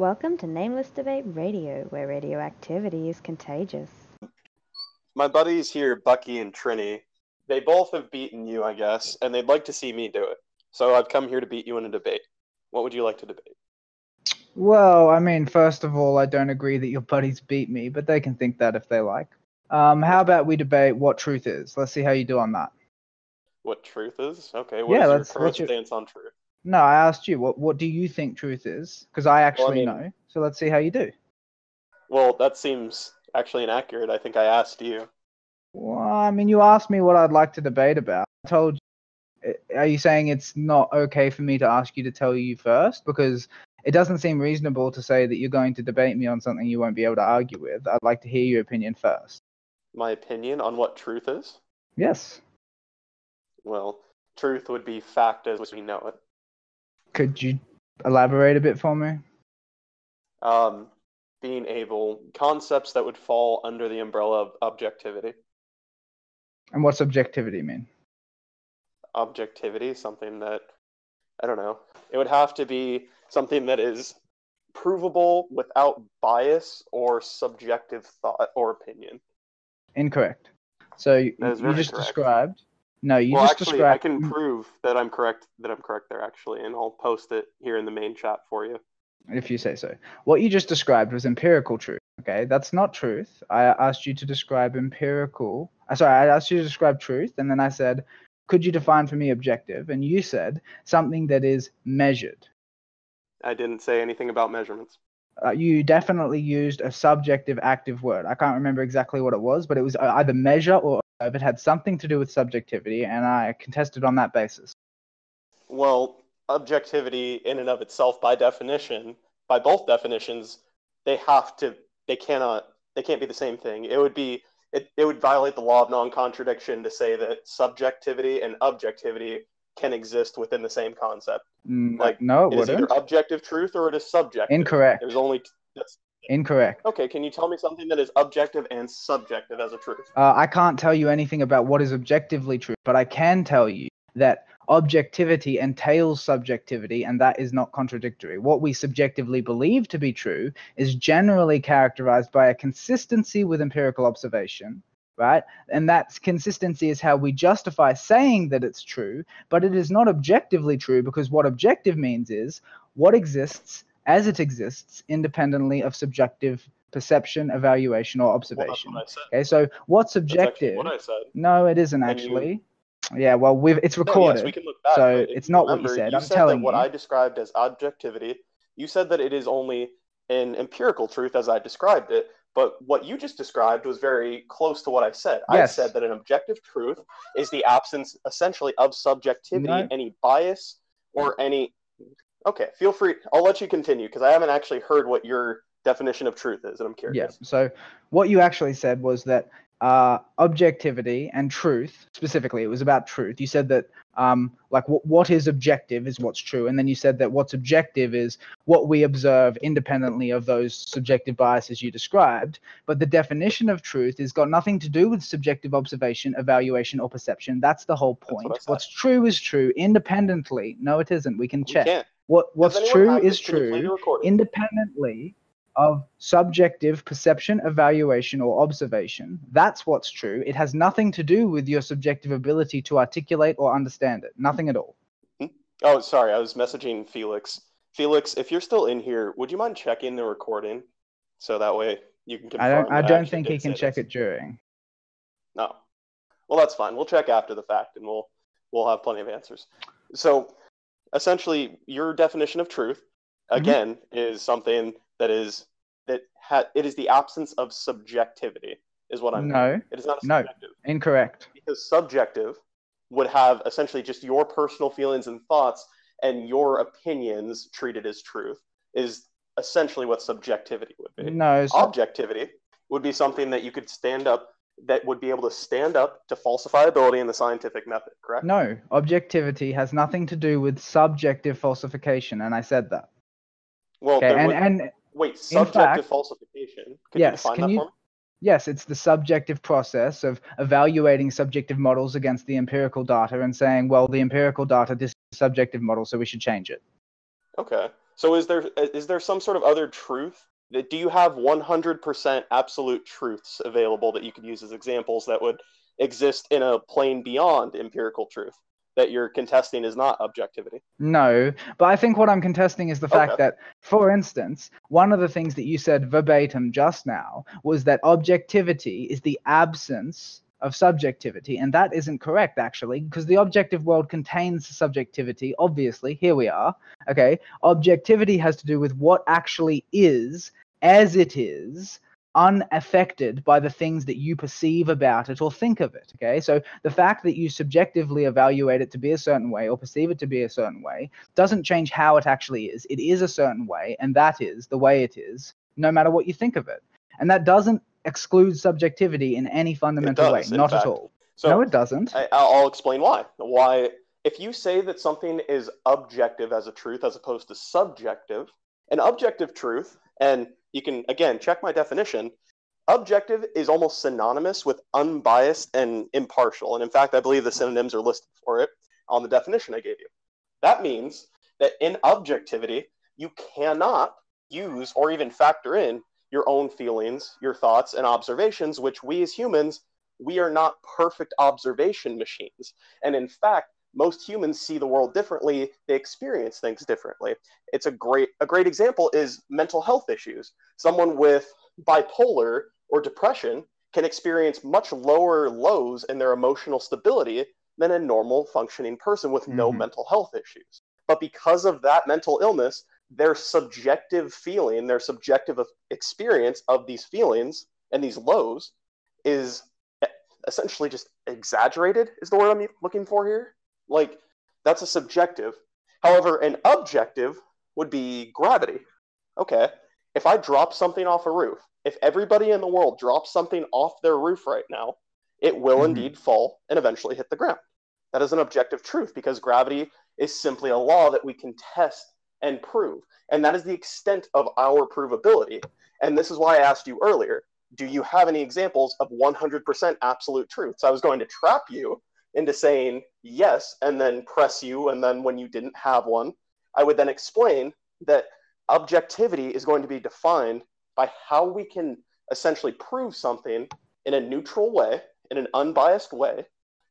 Welcome to Nameless Debate Radio, where radioactivity is contagious. My buddies here, Bucky and Trini, they both have beaten you, I guess, and they'd like to see me do it. So I've come here to beat you in a debate. What would you like to debate? Well, I mean, first of all, I don't agree that your buddies beat me, but they can think that if they like. Um, how about we debate what truth is? Let's see how you do on that. What truth is? Okay, what Yeah, is your current what's your- stance on truth? No, I asked you what what do you think truth is? Because I actually mean- know. So let's see how you do. Well, that seems actually inaccurate. I think I asked you. Well, I mean, you asked me what I'd like to debate about. I told you. Are you saying it's not okay for me to ask you to tell you first? Because it doesn't seem reasonable to say that you're going to debate me on something you won't be able to argue with. I'd like to hear your opinion first. My opinion on what truth is? Yes. Well, truth would be fact as we know it. Could you elaborate a bit for me? Um, being able, concepts that would fall under the umbrella of objectivity. And what's objectivity mean? Objectivity, something that, I don't know, it would have to be something that is provable without bias or subjective thought or opinion. Incorrect. So you, you just correct. described. No, you well, just actually, I can prove that I'm correct. That I'm correct there, actually, and I'll post it here in the main chat for you. if you say so. What you just described was empirical truth. Okay, that's not truth. I asked you to describe empirical. uh, Sorry, I asked you to describe truth, and then I said, could you define for me objective? And you said something that is measured. I didn't say anything about measurements. Uh, you definitely used a subjective active word. I can't remember exactly what it was, but it was uh, either measure or it had something to do with subjectivity, and I contested on that basis. Well, objectivity in and of itself, by definition, by both definitions, they have to. They cannot. They can't be the same thing. It would be. It, it would violate the law of non-contradiction to say that subjectivity and objectivity can exist within the same concept. Mm, Like, no, it It is either objective truth or it is subjective. Incorrect. There's only. That's, Incorrect. okay, can you tell me something that is objective and subjective as a truth? Uh, I can't tell you anything about what is objectively true, but I can tell you that objectivity entails subjectivity, and that is not contradictory. What we subjectively believe to be true is generally characterized by a consistency with empirical observation, right? And that consistency is how we justify saying that it's true, but it is not objectively true because what objective means is what exists as it exists independently of subjective perception, evaluation, or Well, observation. what said. Okay, so what's subjective? what. No, it isn't And you- actually. Yeah, well, we've it's No, recorded. yes, we can look back. so it's not what you said. You I'm said telling that what you. I described as objectivity. You said that it is only an empirical truth as I described it, but what you just described was very close to what I said. I said that an objective truth is the absence, essentially, of subjectivity, No. any bias, or any. Okay, feel free. I'll let you continue because I haven't actually heard what your definition of truth is, and I'm Yeah. curious. So what you actually said was that uh, objectivity and truth, specifically, it was about truth. You said that um, like w- what is objective is what's true, and then you said that what's objective is what we observe independently of those subjective biases you described. But the definition of truth has got nothing to do with subjective observation, evaluation, or perception. That's the whole That's what point. What's true is true independently. No, it isn't. We can You check. can't. What what's true is this? Can you play true independently of subjective perception, evaluation, or observation. That's what's true. It has nothing to do with your subjective ability to articulate or understand it. Nothing at all. Hmm? Oh, sorry, I was messaging Felix. Felix, if you're still in here, would you mind checking the recording so that way you can confirm? I don't. I don't actually think he can check this? it during. No. Well, that's fine. We'll check after the fact, and we'll we'll have plenty of answers. So, essentially, your definition of truth Mm-hmm. again is something that is that ha- it is the absence of subjectivity. Is what I'm. No, It is not a no. incorrect. because subjective would have essentially just your personal feelings and thoughts and your opinions treated as truth is essentially what subjectivity would be No. objectivity would be something that you could stand up that would be able to stand up to falsifiability in the scientific method correct no. Objectivity has nothing to do with subjective falsification, and I said that. well Okay. And would- and wait subjective fact- falsification could Yes, you define can that you- for me Yes, it's the subjective process of evaluating subjective models against the empirical data and saying, well, the empirical data, this is a subjective model, so we should change it. okay So is there is there some sort of other truth? Do you have 100% absolute truths available that you could use as examples that would exist in a plane beyond empirical truth? that you're contesting is not objectivity. No, but I think what I'm contesting is the fact Okay. that, for instance, one of the things that you said verbatim just now was that objectivity is the absence of subjectivity. And that isn't correct, actually, because the objective world contains subjectivity, obviously. Here we are. Okay. Objectivity has to do with what actually is as it is unaffected by the things that you perceive about it or think of it. Okay. So the fact that you subjectively evaluate it to be a certain way or perceive it to be a certain way doesn't change how it actually is. It is a certain way, and that is the way it is, no matter what you think of it. And that doesn't exclude subjectivity in any fundamental does, way. Not fact. at all. So no, it doesn't. I, I'll I'll explain why. Why, if you say that something is objective as a truth as opposed to subjective, an objective truth, and you can again check my definition, objective is almost synonymous with unbiased and impartial. And in fact, I believe the synonyms are listed for it on the definition I gave you. That means that in objectivity, you cannot use or even factor in your own feelings, your thoughts, and observations, which we as humans we are not perfect observation machines. And in fact, most humans see the world differently, they experience things differently. It's a great a great example is mental health issues. Someone with bipolar or depression can experience much lower lows in their emotional stability than a normal functioning person with no Mhm. mental health issues. But because of that mental illness, their subjective feeling, their subjective experience of these feelings and these lows is essentially just exaggerated is the word I'm looking for here. Like that's a subjective. However, an objective would be gravity. Okay, if I drop something off a roof, if everybody in the world drops something off their roof right now, it will Mhm. indeed fall and eventually hit the ground. That is an objective truth because gravity is simply a law that we can test and prove. And that is the extent of our provability. And this is why I asked you earlier do you have any examples of 100% absolute truths? I was going to trap you into saying yes and then press you. And then when you didn't have one, I would then explain that objectivity is going to be defined by how we can essentially prove something in a neutral way, in an unbiased way,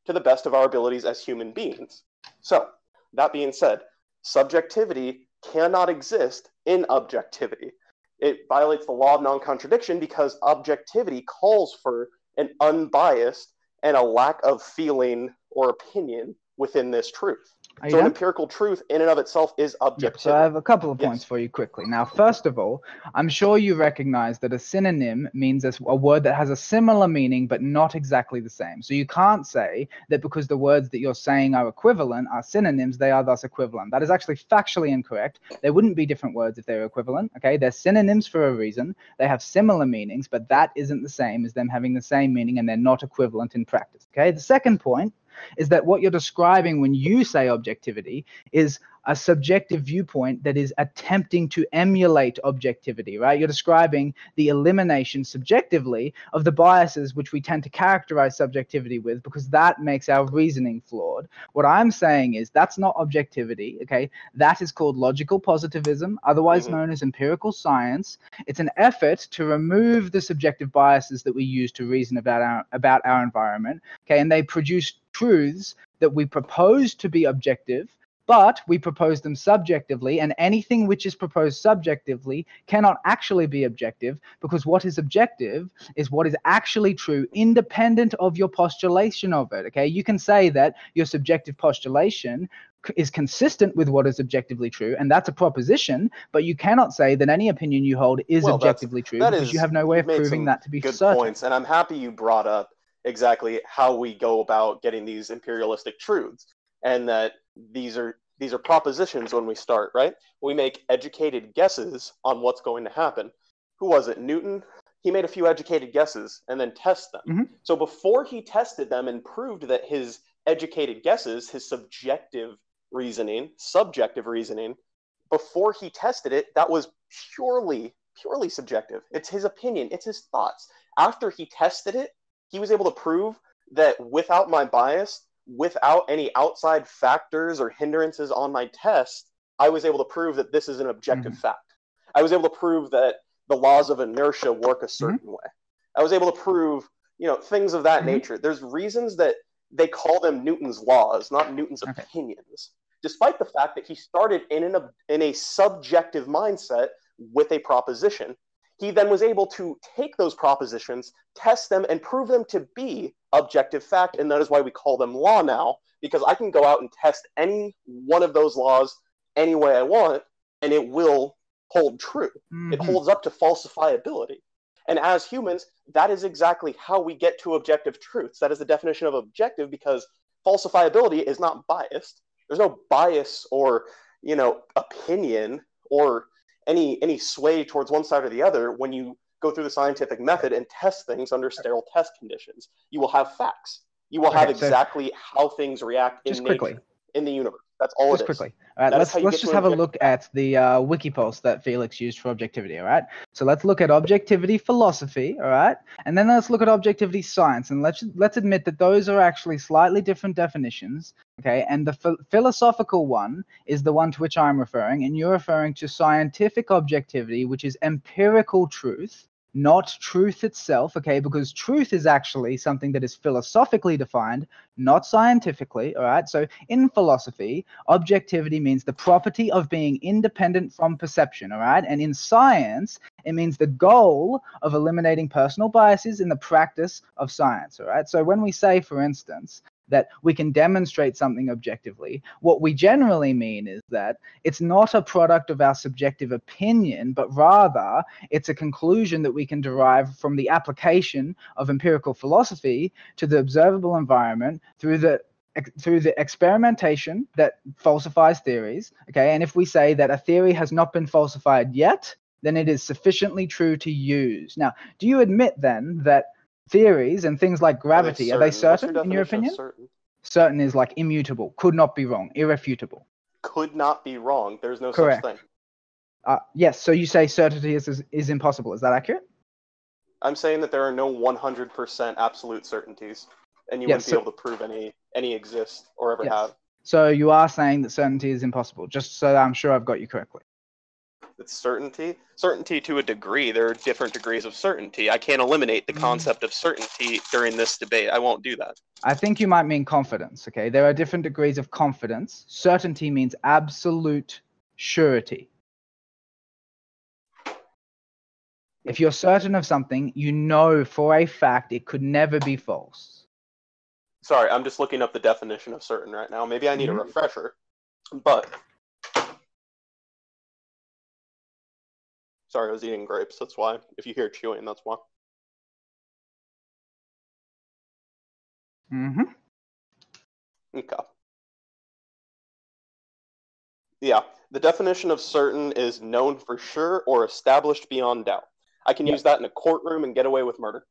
to the best of our abilities as human beings. So, that being said, subjectivity cannot exist in objectivity it violates the law of non-contradiction because objectivity calls for an unbiased and a lack of feeling or opinion within this truth. So an empirical truth in and of itself is objective. objectivity. so I have a couple of Yes. points for you quickly. Now, first of all, I'm sure you recognize that a synonym means a word that has a similar meaning but not exactly the same. So you can't say that because the words that you're saying are equivalent are synonyms, they are thus equivalent. That is actually factually incorrect. There wouldn't be different words if they were equivalent. Okay, they're synonyms for a reason. They have similar meanings, but that isn't the same as them having the same meaning, and they're not equivalent in practice. Okay, the second point is that what you're describing when you say objectivity is a subjective viewpoint that is attempting to emulate objectivity, right? You're describing the elimination subjectively of the biases which we tend to characterize subjectivity with because that makes our reasoning flawed. What I'm saying is that's not objectivity, okay? That is called logical positivism, otherwise Mhm. known as empirical science. It's an effort to remove the subjective biases that we use to reason about our about our environment, okay? And they produce truths that we propose to be objective but we propose them subjectively, and anything which is proposed subjectively cannot actually be objective because what is objective is what is actually true, independent of your postulation of it. Okay, you can say that your subjective postulation is consistent with what is objectively true, and that's a proposition, but you cannot say that any opinion you hold is Well, objectively true that because is- you have no way of proving that to be Good certain. points, and I'm happy you brought up exactly how we go about getting these imperialistic truths, and that these are these are propositions when we start, right? We make educated guesses on what's going to happen. Who was it? Newton. He made a few educated guesses and then test them. Mhm. So before he tested them and proved that his educated guesses, his subjective reasoning, subjective reasoning, before he tested it, that was purely purely subjective. It's his opinion, it's his thoughts. After he tested it, he was able to prove that without my bias, without any outside factors or hindrances on my test, I was able to prove that this is an objective Mm-hmm. fact. I was able to prove that the laws of inertia work a certain Mm-hmm. way. I was able to prove, you know, things of that Mhm. nature. There's reasons that they call them Newton's laws, not Newton's Okay. opinions, despite the fact that he started in an in a subjective mindset with a proposition. He then was able to take those propositions, test them, and prove them to be objective fact, and that is why we call them law now, because I can go out and test any one of those laws any way I want, and it will hold true. It Mhm. holds up to falsifiability. And as humans, that is exactly how we get to objective truths. That is the definition of objective because falsifiability is not biased. There's no bias or, you know, opinion or any any sway towards one side or the other when you go through the scientific method and test things under sterile test conditions. You will have facts. You will have Okay, so- exactly how things react in nature, quickly. in the universe. That's all just quickly. All right, That let's let's just have a look at the uh, post that Felix used for objectivity. All right. So let's look at objectivity philosophy. All right, and then let's look at objectivity science, and let's let's admit that those are actually slightly different definitions. Okay, and the ph- philosophical one is the one to which I'm referring, and you're referring to scientific objectivity, which is empirical truth. Not truth itself, okay, because truth is actually something that is philosophically defined, not scientifically, all right? So in philosophy, objectivity means the property of being independent from perception, all right? And in science, it means the goal of eliminating personal biases in the practice of science, all right? So when we say, for instance, that we can demonstrate something objectively, what we generally mean is that it's not a product of our subjective opinion, but rather it's a conclusion that we can derive from the application of empirical philosophy to the observable environment through the through the experimentation that falsifies theories okay? And if we say that a theory has not been falsified yet then it is sufficiently true to use. Now do you admit then that theories and things like gravity are they your certain in your opinion Certain? certain is like immutable could not be wrong irrefutable Could not be wrong. There's no Correct. such thing. uh, yes so you say certainty is, is, is impossible is that accurate I'm saying that there are no 100% absolute certainties, and you Yes, wouldn't so- be able to prove any any exist or ever Yes. have. so you are saying that certainty is impossible just so that i'm sure i've got you correctly It's certainty. Certainty to a degree. There are different degrees of certainty. I can't eliminate the Mm. concept of certainty during this debate. I won't do that. I think you might mean confidence. Okay, there are different degrees of confidence. Certainty means absolute surety. If you're certain of something, you know for a fact it could never be false. Sorry, I'm just looking up the definition of certain right now. Maybe I need a refresher. But sorry, I was eating grapes. That's why. If you hear chewing, that's why. Mm-hmm. Okay. Yeah, the definition of certain is known for sure or established beyond doubt. I can Yeah. use that in a courtroom and get away with murder.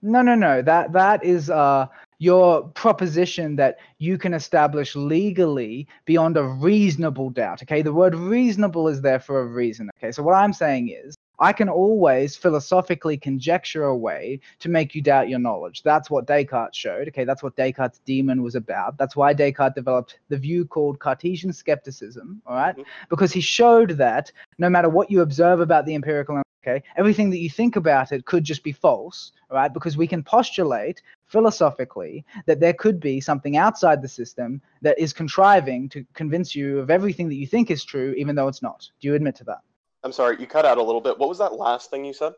No, no, no. That that is uh your proposition that you can establish legally beyond a reasonable doubt. Okay, the word reasonable is there for a reason. Okay, so what I'm saying is I can always philosophically conjecture a way to make you doubt your knowledge. That's what Descartes showed. Okay, that's what Descartes' demon was about. That's why Descartes developed the view called Cartesian skepticism. All right? Mhm. because he showed that no matter what you observe about the empirical okay everything that you think about it could just be false all right because we can postulate philosophically that there could be something outside the system that is contriving to convince you of everything that you think is true even though it's not do you admit to that I'm sorry, you cut out a little bit. What was that last thing you said?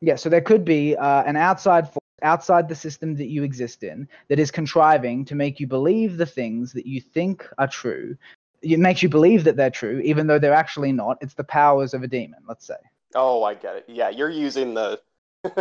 yeah so there could be uh, an outside force outside the system that you exist in that is contriving to make you believe the things that you think are true it makes you believe that they're true even though they're actually not it's the powers of a demon let's say Oh, I get it. Yeah, you're using the.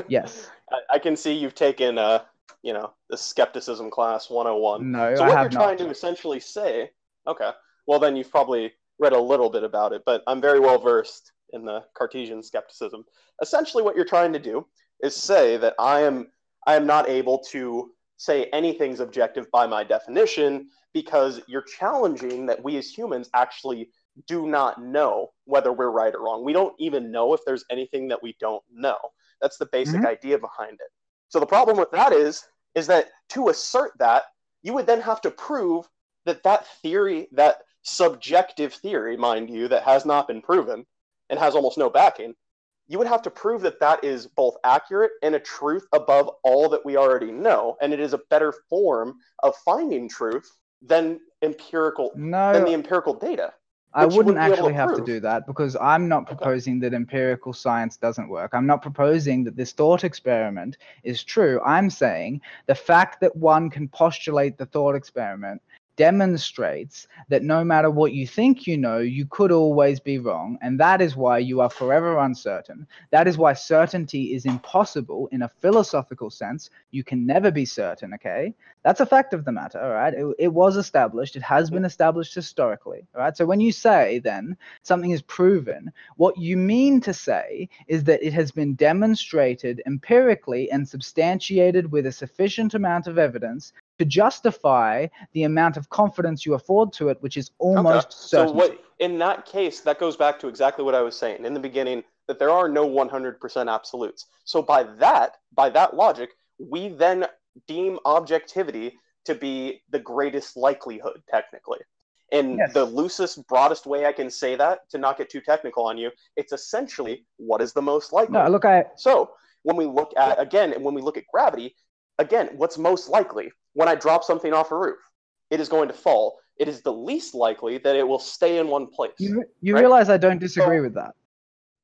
yes I, I can see you've taken, uh, you know, the skepticism class 101. No, so I what you're trying not. to essentially say, okay, well then you've probably read a little bit about it, but I'm very well versed in the Cartesian skepticism. Essentially, what you're trying to do is say that I am I am not able to say anything's objective by my definition because you're challenging that we as humans actually do not know whether we're right or wrong. We don't even know if there's anything that we don't know. That's the basic Mhm. idea behind it. So the problem with that is is that to assert that, you would then have to prove that that theory, that subjective theory, mind you, that has not been proven and has almost no backing, you would have to prove that that is both accurate and a truth above all that we already know, and it is a better form of finding truth than empirical No, than the empirical data. I wouldn't wouldn't be able actually have to do that because I'm not proposing that empirical science doesn't work. I'm not proposing that this thought experiment is true. I'm saying the fact that one can postulate the thought experiment demonstrates that no matter what you think you know, you could always be wrong. And that is why you are forever uncertain. That is why certainty is impossible in a philosophical sense. You can never be certain, okay? That's a fact of the matter, all right? It, it was established, it has been established historically, all right? So when you say then something is proven, what you mean to say is that it has been demonstrated empirically and substantiated with a sufficient amount of evidence to justify the amount of confidence you afford to it, which is almost So certainty. what in that case, that goes back to exactly what I was saying in the beginning that there are no 100% absolutes. So by that, by that logic, we then deem objectivity to be the greatest likelihood technically. In Yes. the loosest, broadest way I can say that, to not get too technical on you, it's essentially what is the most likely. No, look, I So when we look at again, and when we look at gravity, again, what's most likely when I drop something off a roof? It is going to fall. It is the least likely that it will stay in one place. you you Right? realize I don't disagree So- with that.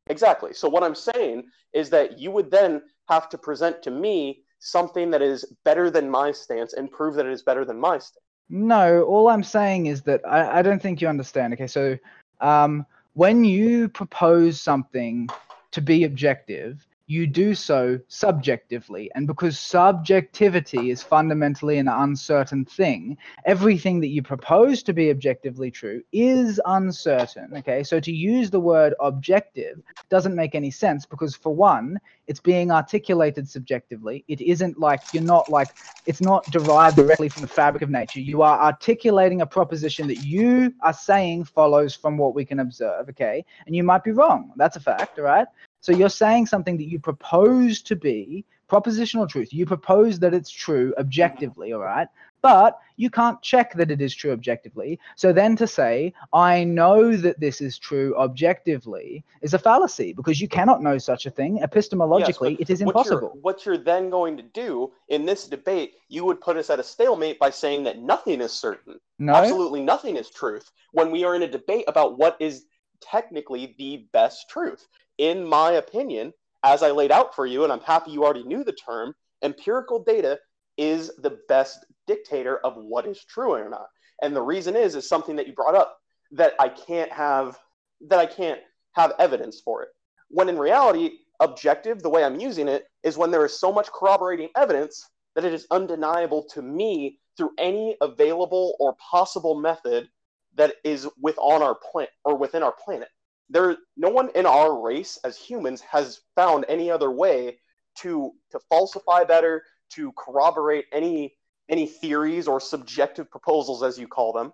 Exactly. So what I'm saying is that you would then have to present to me something that is better than my stance and prove that it is better than my stance. No, all I'm saying is that I, I don't think you understand. Okay, so um, when you propose something to be objective, you do so subjectively. And because subjectivity is fundamentally an uncertain thing, everything that you propose to be objectively true is uncertain. Okay, so to use the word objective doesn't make any sense because, for one, it's being articulated subjectively. It isn't like you're not like it's not derived directly from the fabric of nature. You are articulating a proposition that you are saying follows from what we can observe, okay? And you might be wrong. That's a fact, all right? So you're saying something that you propose to be propositional truth. You propose that it's true objectively, all right? But you can't check that it is true objectively. So then to say, I know that this is true objectively is a fallacy because you cannot know such a thing. Epistemologically, but it is what you're- impossible. What you're then going to do in this debate, you would put us at a stalemate by saying that nothing is certain. No? Absolutely nothing is truth when we are in a debate about what is technically the best truth. In my opinion, as I laid out for you, and I'm happy you already knew the term, empirical data is the best dictator of what is true or not. And the reason is is something that you brought up that I can't have that I can't have evidence for it. When in reality, objective, the way I'm using it, is when there is so much corroborating evidence that it is undeniable to me through any available or possible method that is with on our planet or within our planet. There, no one in our race as humans has found any other way to to falsify better, to corroborate any any theories or subjective proposals, as you call them.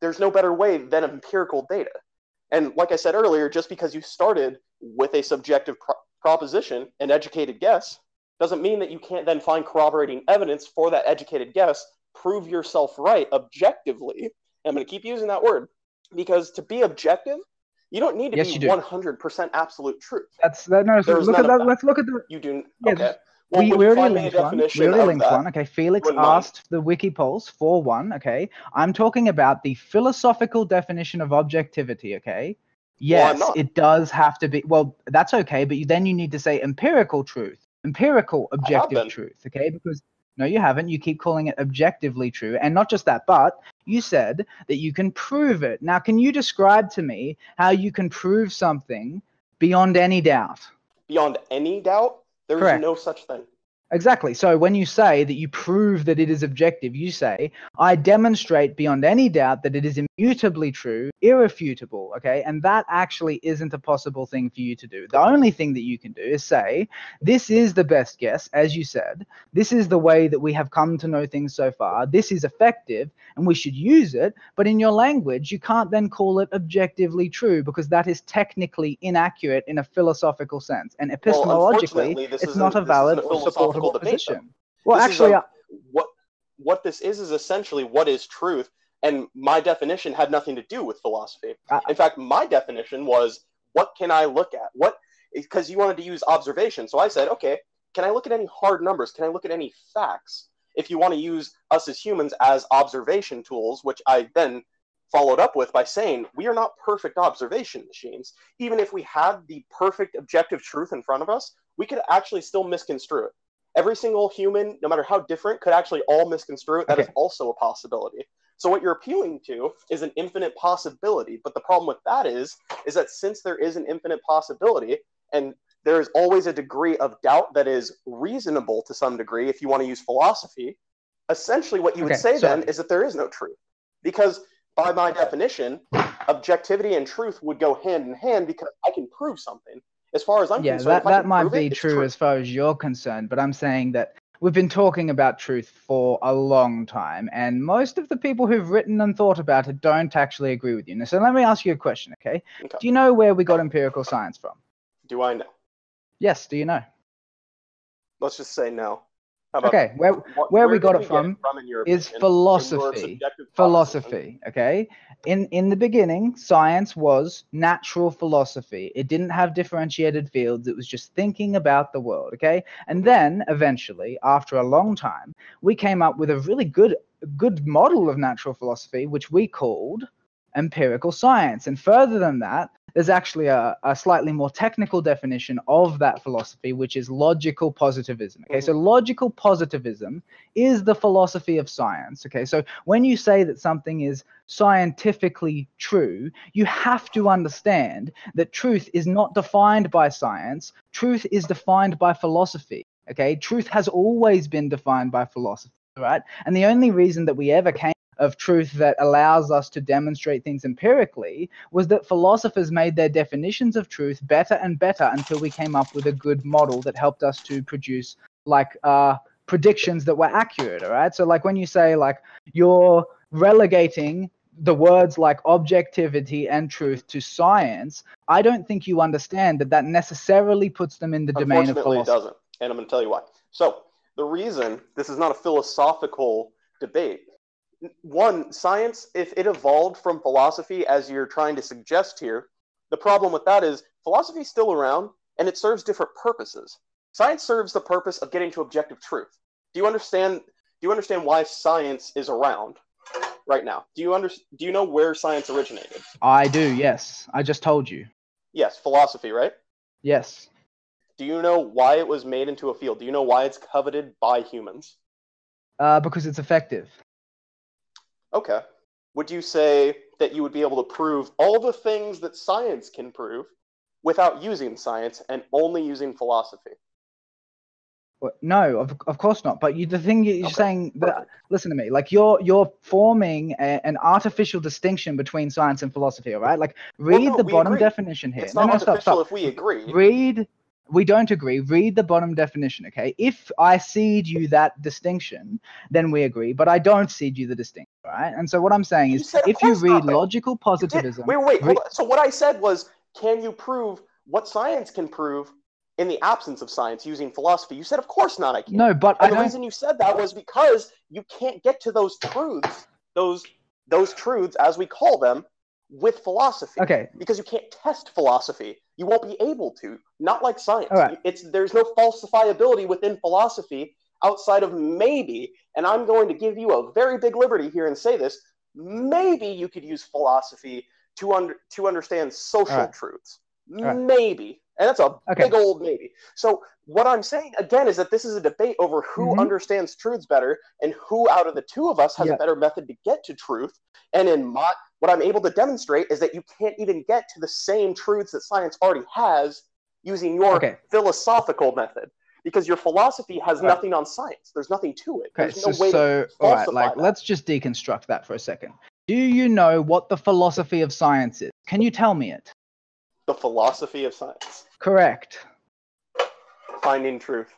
There's no better way than empirical data. And like I said earlier, just because you started with a subjective pro- proposition, an educated guess, doesn't mean that you can't then find corroborating evidence for that educated guess, prove yourself right objectively. I'm going to keep using that word because to be objective, you don't need to Yes, be 100% absolute truth. That's that. No, so look at that. that. Let's look at the. You do Yeah, okay. Well, we, we already find me a linked one. We already linked one. Okay, Felix asked the Wikipulse for one. Okay, I'm talking about the philosophical definition of objectivity. Okay, Well, yes, not. it does have to be. Well, that's okay, but you, then you need to say empirical truth, empirical objective truth. Okay, because no, you haven't. You keep calling it objectively true, and not just that, but you said that you can prove it. Now, can you describe to me how you can prove something beyond any doubt? Beyond any doubt, there is Correct. no such thing. Exactly. So when you say that you prove that it is objective, you say, I demonstrate beyond any doubt that it is immutably true, irrefutable. Okay. And that actually isn't a possible thing for you to do. The only thing that you can do is say, this is the best guess, as you said. This is the way that we have come to know things so far. This is effective and we should use it. But in your language, you can't then call it objectively true because that is technically inaccurate in a philosophical sense. And epistemologically, this it's not a valid a or supportable debate, position. Well, This actually, a- uh, what what this is is essentially what is truth and my definition had nothing to do with philosophy. Uh, In fact, my definition was what can I look at? What because you wanted to use observation. So I said, okay, can I look at any hard numbers? Can I look at any facts? If you want to use us as humans as observation tools, which I then followed up with by saying we are not perfect observation machines. Even if we had the perfect objective truth in front of us, we could actually still misconstrue it. Every single human, no matter how different, could actually all misconstrue it. That is Okay. also a possibility. So what you're appealing to is an infinite possibility. But the problem with that is, is that since there is an infinite possibility, and there is always a degree of doubt that is reasonable to some degree, if you want to use philosophy, essentially what you would Okay, say so- then is that there is no truth. Because by my definition, objectivity and truth would go hand in hand because I can prove something. As far as I'm yeah, concerned, that, that might prove it, be true as far as you're concerned, but I'm saying that we've been talking about truth for a long time, and most of the people who've written and thought about it don't actually agree with you. Now, so let me ask you a question, okay? Okay. Do you know where we got empirical science from? Do I know? Yes, do you know? Let's just say no. About Okay, where what- where we got it from in your is opinion, philosophy. philosophy okay? In in the beginning science was natural philosophy. It didn't have differentiated fields. It was just thinking about the world okay? And then eventually after a long time we came up with a really good good model of natural philosophy which we called empirical science. And further than that there's actually a, a slightly more technical definition of that philosophy which is logical positivism okay so mm-hmm. logical positivism is the philosophy of science okay so when you say that something is scientifically true, you have to understand that truth is not defined by science. Truth is defined by philosophy. Okay, truth has always been defined by philosophy, right? And the only reason that we ever came of truth that allows us to demonstrate things empirically was that philosophers made their definitions of truth better and better until we came up with a good model that helped us to produce like uh predictions that were accurate all right so like when you say like you're relegating the words like objectivity and truth to science, I don't think you understand that that necessarily puts them in the domain of Unfortunately, it doesn't, and I'm going to tell you why. So the reason this is not a philosophical debate. One, science, if it evolved from philosophy as you're trying to suggest here, the problem with that is philosophy is still around and it serves different purposes. Science serves the purpose of getting to objective truth. Do you understand? Do you understand why science is around right now? Do you under, Do you know where science originated? I do, yes. I just told you. Yes, philosophy, right? Yes. Do you know why it was made into a field? Do you know why it's coveted by humans? Uh, because it's effective. Okay. Would you say that you would be able to prove all the things that science can prove without using science and only using philosophy? Well, No, of, of course not. But you, the thing you're Okay, saying that listen to me, like you're you're forming a, an artificial distinction between science and philosophy. All right, like Well, read no, the bottom agree. definition here. It's no, not no, stop, artificial stop. if we agree. read we don't agree read the bottom definition okay if i cede you that distinction then we agree but i don't cede you the distinction right and so what i'm saying You is if you read not. logical positivism Wait, wait, re- So what I said was, can you prove what science can prove in the absence of science using philosophy? You said, of course not. I can't. no but i the don't reason you said that was because you can't get to those truths, those those truths as we call them, with philosophy. okay Because you can't test philosophy. You won't be able to. Not like science. Right. It's there's no falsifiability within philosophy outside of maybe, and I'm going to give you a very big liberty here and say this, maybe you could use philosophy to under to understand social right. truths. right. Maybe. And that's a Okay. big old maybe. So what I'm saying again is that this is a debate over who Mhm. understands truths better and who out of the two of us has Yeah. a better method to get to truth. And in my what I'm able to demonstrate is that you can't even get to the same truths that science already has using your Okay. philosophical method. Because your philosophy has Right. nothing on science. There's nothing to it. okay There's so, no way so all right like that. let's just deconstruct that for a second do you know what the philosophy of science is can you tell me it the philosophy of science. Correct Finding truth.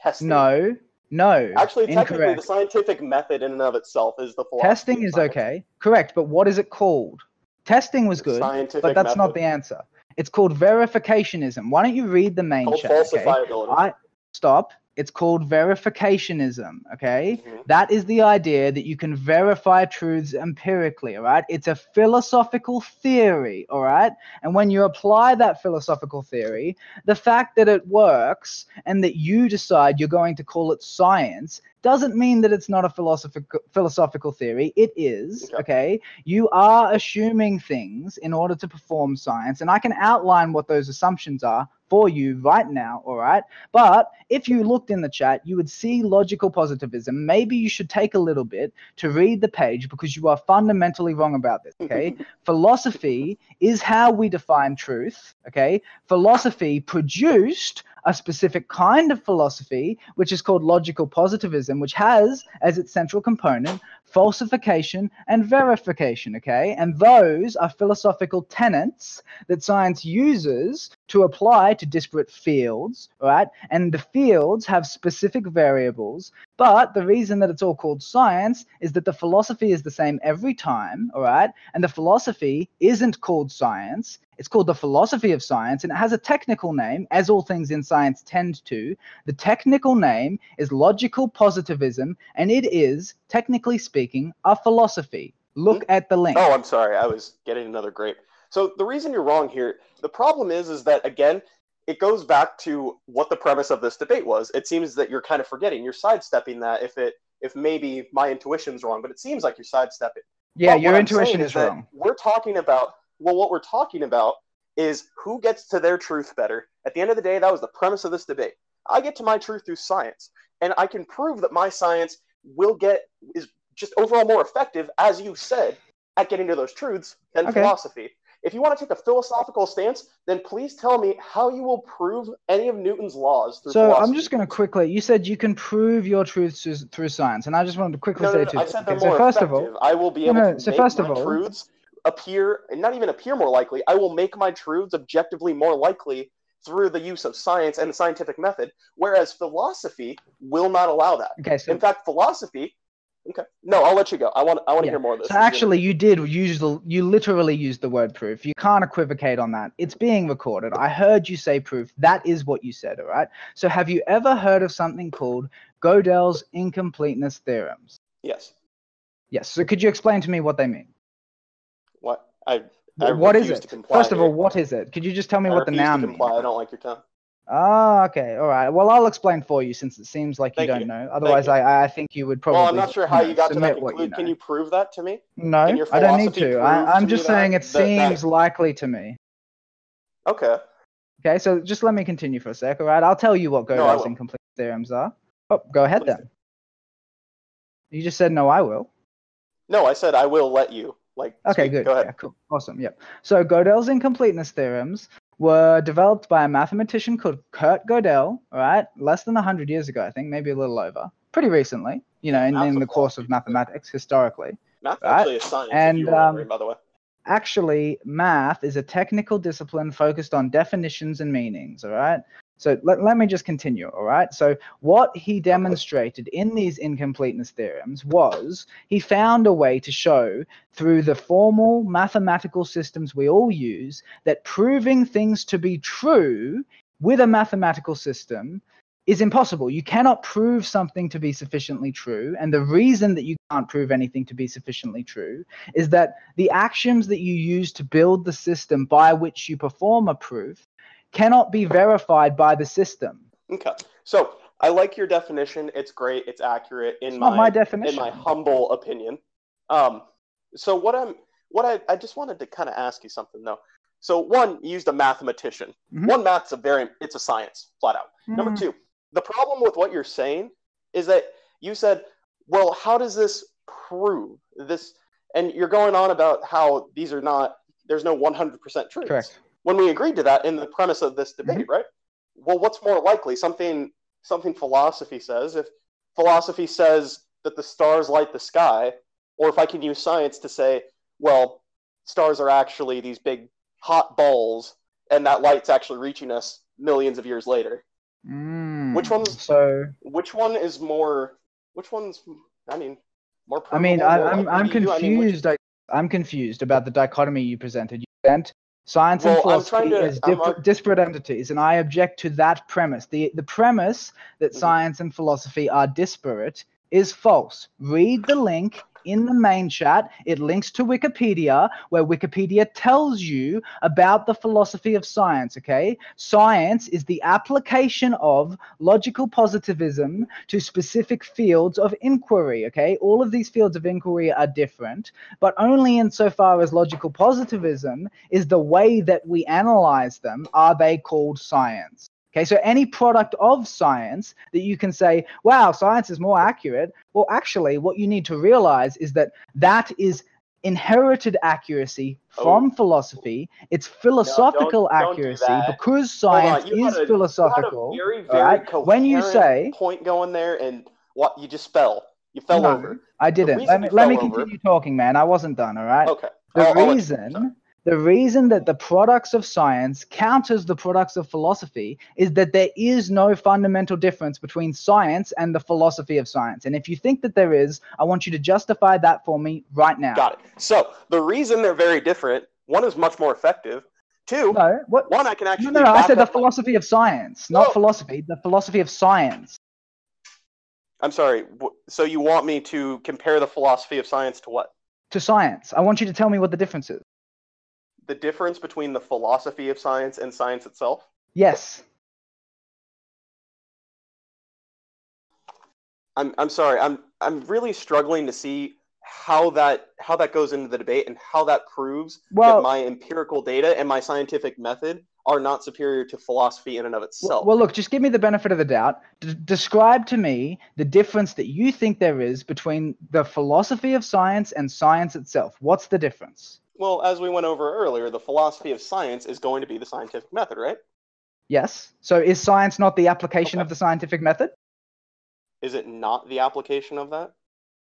Testing. no no Actually, technically, incorrect the scientific method in and of itself is the testing is science. okay correct but what is it called testing was good Scientific but that's not the answer. It's called verificationism. Why don't you read the main Called chat? Okay? I stop. It's called verificationism. Okay. Mhm. That is the idea that you can verify truths empirically, all right? It's a philosophical theory, all right? And when you apply that philosophical theory, the fact that it works and that you decide you're going to call it science doesn't mean that it's not a philosophical philosophical theory. It is, Okay. okay? You are assuming things in order to perform science, and I can outline what those assumptions are for you right now, all right? But if you looked in the chat, you would see logical positivism. Maybe you should take a little bit to read the page because you are fundamentally wrong about this, okay? Philosophy is how we define truth, okay? Philosophy produced a specific kind of philosophy, which is called logical positivism, which has as its central component falsification and verification, okay? And those are philosophical tenets that science uses to apply to disparate fields, right? And the fields have specific variables, but the reason that it's all called science is that the philosophy is the same every time, all right? And the philosophy isn't called science. It's called the philosophy of science, and it has a technical name, as all things in science tend to. The technical name is logical positivism, and it is, technically speaking, a philosophy. Look hmm? at the link. Oh, I'm sorry. I was getting another grape. So the reason you're wrong here, the problem is, is that again, it goes back to what the premise of this debate was. It seems that you're kind of forgetting, you're sidestepping that. If it, if maybe my intuition's wrong, but it seems like you're sidestepping. yeah, But your intuition is wrong. We're talking about well, what we're talking about is who gets to their truth better. At the end of the day, that was the premise of this debate. I get to my truth through science, and I can prove that my science will get is just overall more effective, as you said, at getting to those truths than Okay. philosophy. If you want to take a philosophical stance, then please tell me how you will prove any of Newton's laws through So philosophy. I'm just going to quickly. You said you can prove your truths through, science, and I just wanted to quickly No, say no, no, two I said they're Okay, so first effective. of all, I will be able no, to so make first my of all- truths appear, and not even appear more likely. I will make my truths objectively more likely through the use of science and the scientific method, whereas philosophy will not allow that. okay, so In fact, philosophy. Okay, no, I'll let you go. I want. I want to Yeah. hear more of this. So actually, you did use the you literally used the word proof. You can't equivocate on that. It's being recorded. I heard you say proof. That is what you said. All right. So have you ever heard of something called Gödel's incompleteness theorems? yes. Yes. So could you explain to me what they mean? What I. I what is it? First of all, what is it? Could you just tell me I what the noun means? I don't like your tone. Oh, okay. All right. Well, I'll explain for you since it seems like you Thank don't you. know. Otherwise. I I think you would probably. well, I'm not sure how you got to that conclusion. you Can you prove that to me? No, I don't need to. I, I'm to just saying that- it that- that- seems likely to me. Okay. Okay, so just let me continue for a sec, all right? I'll tell you what No, Gödel's will. incomplete theorems are. Oh, go ahead Please then. You just said no, I will. No, I said I will let you. Like. Okay, speak. good. Go ahead. Yeah, cool. Awesome. Yep. So Gödel's incompleteness theorems were developed by a mathematician called Kurt Gödel, right? Less than 100 years ago, I think, maybe a little over. Pretty recently, you know, in, in the course of mathematics historically. Math's Right. actually a science. And, um, by the way. actually math is a technical discipline focused on definitions and meanings all right so let, let me just continue all right? So what he demonstrated in these incompleteness theorems was he found a way to show through the formal mathematical systems we all use that proving things to be true with a mathematical system is impossible. You cannot prove something to be sufficiently true. And the reason that you can't prove anything to be sufficiently true is that the axioms that you use to build the system by which you perform a proof cannot be verified by the system. Okay. So I like your definition. It's great. It's accurate in It's my my in my humble opinion. Um, so what I'm what I, I just wanted to kind of ask you something though. So one, you used a mathematician. Mhm. One, math's a very it's a science, flat out. Number Mm, two, the problem with what you're saying is that you said, well, how does this prove this? And you're going on about how these are not there's no 100% truth. Correct. when we agreed to that in the premise of this debate, Mm-hmm. right? Well, what's more likely? Something something philosophy says. If philosophy says that the stars light the sky, or if I can use science to say, well, stars are actually these big hot balls, and that light's actually reaching us millions of years later. Mm, Which one's- So Which one is more? Which one's? I mean, more. I mean, I, more I'm I'm you? I mean, which- confused. I, I'm confused about the dichotomy you presented. You sent Science and Well, I'm philosophy to- as ar- disparate entities, and I object to that premise. The the premise that Mhm. science and philosophy are disparate is false. Read the link in the main chat. It links to Wikipedia, where Wikipedia tells you about the philosophy of science. Okay, science is the application of logical positivism to specific fields of inquiry. Okay, all of these fields of inquiry are different, but only insofar as logical positivism is the way that we analyze them are they called science. Okay, so any product of science that you can say, wow, science is more accurate. Well, actually, what you need to realize is that that is inherited accuracy oh. from philosophy. It's philosophical don't do accuracy because science is a- philosophical. You had a very, very right? When you say- point going there, and what you just fell. You fell No, over. I didn't. Let me let me fell over- continue talking, man. I wasn't done, all right? Okay. The I'll- I'll reason the reason that the products of science counters the products of philosophy is that there is no fundamental difference between science and the philosophy of science. And if you think that there is, I want you to justify that for me right now. Got it. So the reason they're very different, one is much more effective. Two, No, what? one I can actually. no, no. I said the philosophy of science, not No. philosophy. The philosophy of science. I'm sorry. So you want me to compare the philosophy of science to what? To science. I want you to tell me what the difference is. The difference between the philosophy of science and science itself? Yes. I'm I'm sorry. I'm I'm really struggling to see how that how that goes into the debate and how that proves Well- that my empirical data and my scientific method are not superior to philosophy in and of itself. well, look, just give me the benefit of the doubt. D- describe to me the difference that you think there is between the philosophy of science and science itself. What's the difference? Well, as we went over earlier, the philosophy of science is going to be the scientific method, right? Yes. So is science not the application Okay. of the scientific method? Is it not the application of that?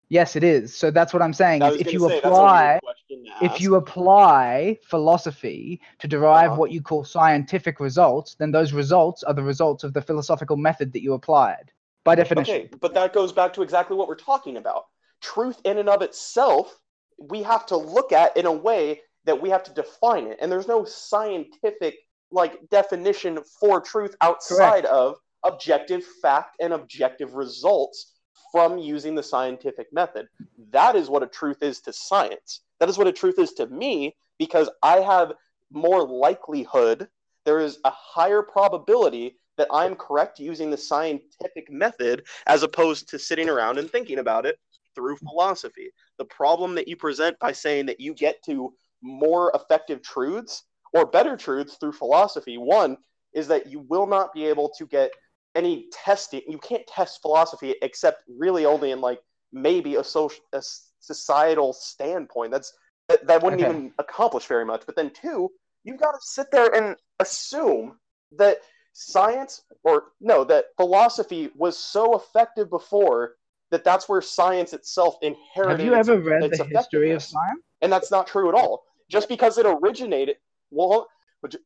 Yes, it is. So that's what I'm saying. Is if you say, apply weird question to if you apply philosophy to derive Uh-huh. what you call scientific results, then those results are the results of the philosophical method that you applied by definition. Okay, but that goes back to exactly what we're talking about. Truth in and of itself, we have to look at in a way that we have to define it. And there's no scientific like definition for truth outside of objective fact and objective results from using the scientific method. That is what a truth is to science. That is what a truth is to me because I have more likelihood, there is a higher probability that I'm correct using the scientific method as opposed to sitting around and thinking about it through philosophy. The problem that you present by saying that you get to more effective truths or better truths through philosophy, one is that you will not be able to get any testing. You can't test philosophy except really only in like maybe a social, a societal standpoint. That's that, that wouldn't Okay. even accomplish very much. But then two, you've got to sit there and assume that science or no that philosophy was so effective before that that's where science itself inherited Have you its- ever read the history of science? and that's not true at all just because it originated well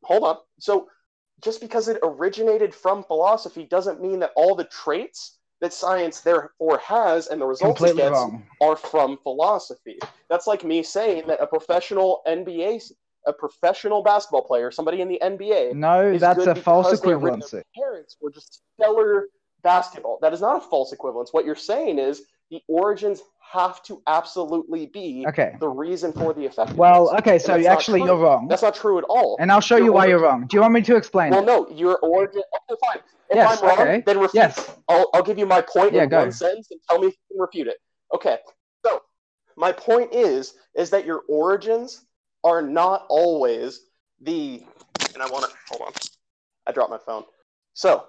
hold on so just because it originated from philosophy doesn't mean that all the traits that science therefore has and the results it gets wrong. are from philosophy. That's like me saying that a professional NBA, a professional basketball player, somebody in the NBA, No, that's a false equivalency. Parents were just stellar basketball. That is not a false equivalence. What you're saying is the origins have to absolutely be Okay. the reason for the effect. Well, okay, so not actually true. you're wrong. That's not true at all. And I'll show Your you why you're wrong. Do you want me to explain well, it? no, your origin. Okay, fine. If Yes, I'm wrong, okay. then refute. Yes. I'll, I'll give you my point Yeah, in go. one sentence and tell me if you can refute it. Okay. So my point is is that your origins are not always the and I want to hold on. I dropped my phone. So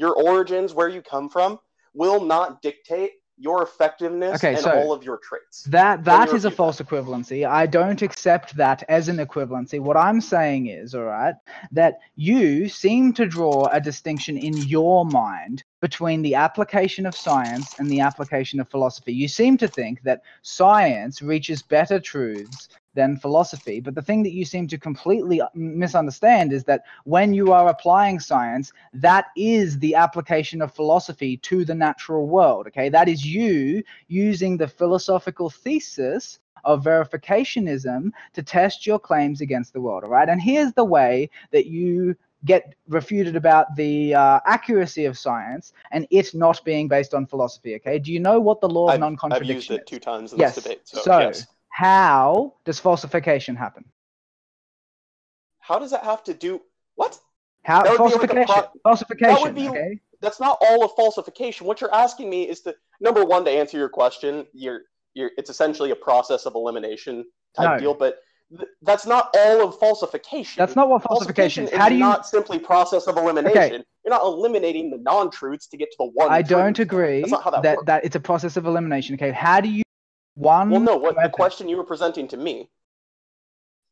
your origins, where you come from, will not dictate your effectiveness Okay, and so- all of your traits. That that is a false equivalency. I don't accept that as an equivalency. What I'm saying is, all right, that you seem to draw a distinction in your mind between the application of science and the application of philosophy. You seem to think that science reaches better truths than philosophy. But the thing that you seem to completely misunderstand is that when you are applying science, that is the application of philosophy to the natural world. Okay, that is you using the philosophical thesis of verificationism to test your claims against the world. All right. And here's the way that you get refuted about the uh, accuracy of science and it not being based on philosophy. Okay. Do you know what the law of I've, non I've used it is? two times in Yes. this debate. So, So, yes. How does falsification happen? How does that have to do? What? How That would be like a falsification? pro- falsification. would be- okay. That's not all of falsification. What you're asking me is to number one to answer your question. You're you're it's essentially a process of elimination type No. deal, but th- that's not all of falsification. That's not what falsification is. How do you? not simply process of elimination. You're not eliminating the non-truths to get to the one. I don't agree That's not how that that, that it's a process of elimination. Okay. How do you? One. Well, no. What the question you were presenting to me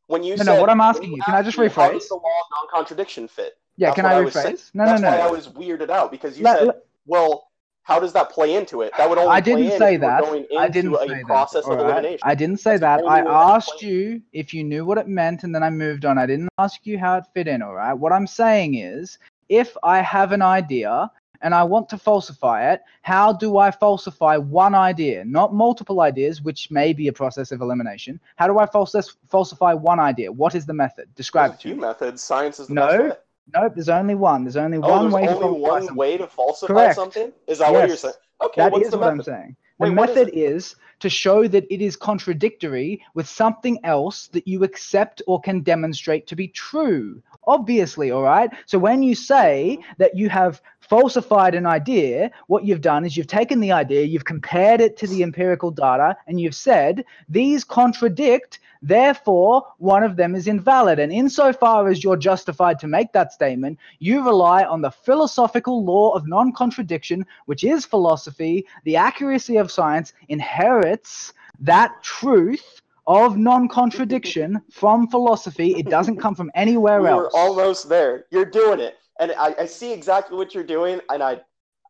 when you No, said no, what I'm asking you, can I just rephrase? How rephrase? does the law of non-contradiction fit? Yeah. That's Can I was saying. rephrase? No, no, That's no. why I was weirded out because you Let- said, let- "Well, how does that play into it?" That would only I didn't say that. I didn't say process that. of elimination. I didn't say That's that. I asked you if you knew what it meant, and then I moved on. I didn't ask you how it fit in. All right. What I'm saying is, if I have an idea and I want to falsify it, how do I falsify one idea, not multiple ideas, which may be a process of elimination? How do I falsif- falsify one idea? What is the method? Describe There's it a to few me. methods. Science is the No. Nope. There's only one. There's only Oh, one there's way only falsify one something. way to falsify Correct. something. Is that what you're saying? Okay, That what's is the what I'm saying. The Wait, what is method is to show that it is contradictory with something else that you accept or can demonstrate to be true. Obviously, all right? So when you say that you have falsified an idea, what you've done is you've taken the idea, you've compared it to the empirical data, and you've said these contradict, therefore one of them is invalid. And insofar as you're justified to make that statement, you rely on the philosophical law of non contradiction, which is philosophy. The accuracy of science inherits that truth of non contradiction from philosophy. It doesn't come from anywhere we else. were almost there. You're doing it, and I, I see exactly what you're doing, and I,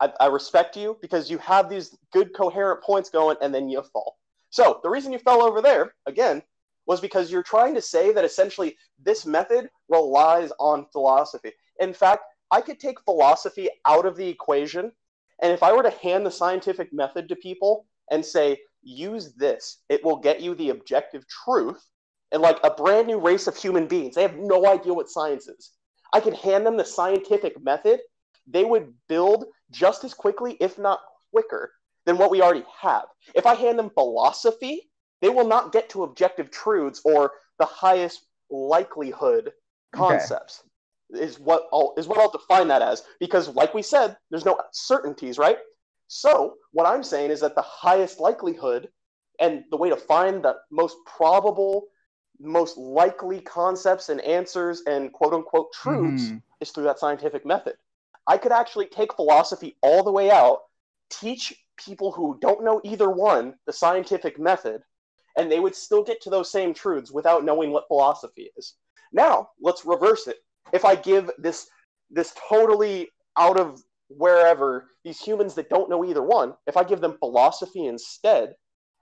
I, I respect you because you have these good coherent points going, and then you fall. So the reason you fell over there again was because you're trying to say that essentially this method relies on philosophy. In fact, I could take philosophy out of the equation, and if I were to hand the scientific method to people and say, use this, it will get you the objective truth and like a brand new race of human beings. They have no idea what science is. I could hand them the scientific method. They would build just as quickly, if not quicker, than what we already have. If I hand them philosophy, they will not get to objective truths or the highest likelihood concepts. Is what I'll, is what I'll define that as because, like we said, there's no certainties, right? So what I'm saying is that the highest likelihood and the way to find the most probable most likely concepts and answers and quote unquote truths Mhm. is through that scientific method. I could actually take philosophy all the way out, teach people who don't know either one the scientific method, and they would still get to those same truths without knowing what philosophy is. Now, let's reverse it. If I give this this totally out of wherever these humans that don't know either one, if I give them philosophy instead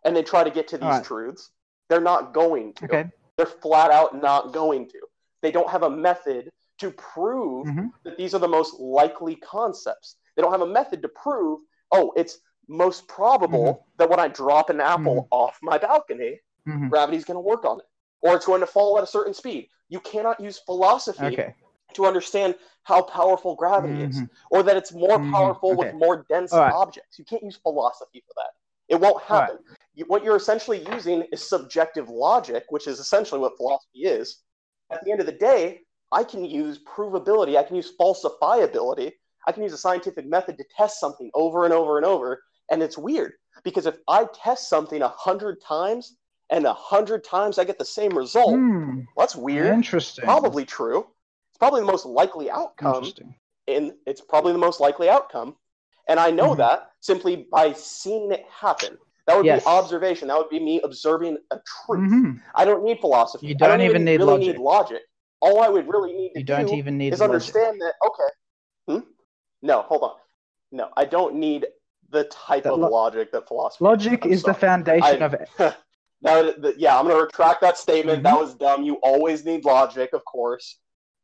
and they try to get to these Alright. truths, they're not going to. Okay. They're flat out not going to. They don't have a method to prove Mhm. that these are the most likely concepts. They don't have a method to prove, oh, it's most probable Mm-hmm. that when I drop an apple off my balcony, Mhm. gravity's going to work on it, or it's going to fall at a certain speed. You cannot use philosophy Okay. to understand how powerful gravity is, Mhm. or that it's more Mhm. powerful Okay. with more dense right. objects. You can't use philosophy for that. It won't All right. What you're essentially using is subjective logic, which is essentially what philosophy is. At the end of the day, I can use provability, I can use falsifiability, I can use a scientific method to test something over and over and over. And it's weird because if I test something a hundred times and a hundred times I get the same result, Hmm. well, that's weird. Interesting. Probably true. It's probably the most likely outcome Interesting. and it's probably the most likely outcome. And I know Mhm. that simply by seeing it happen. That would Yes. be observation. That would be me observing a truth. Mhm. I don't need philosophy. You I don't even need really logic. need logic. All I would really need to You don't do even need is logic. understand that. Okay. Hmm? No, hold on. No, I don't need the type That of lo- logic that philosophy. Logic is the foundation I- of it. Now, th- yeah, I'm going to retract that statement. Mhm. That was dumb. You always need logic, of course,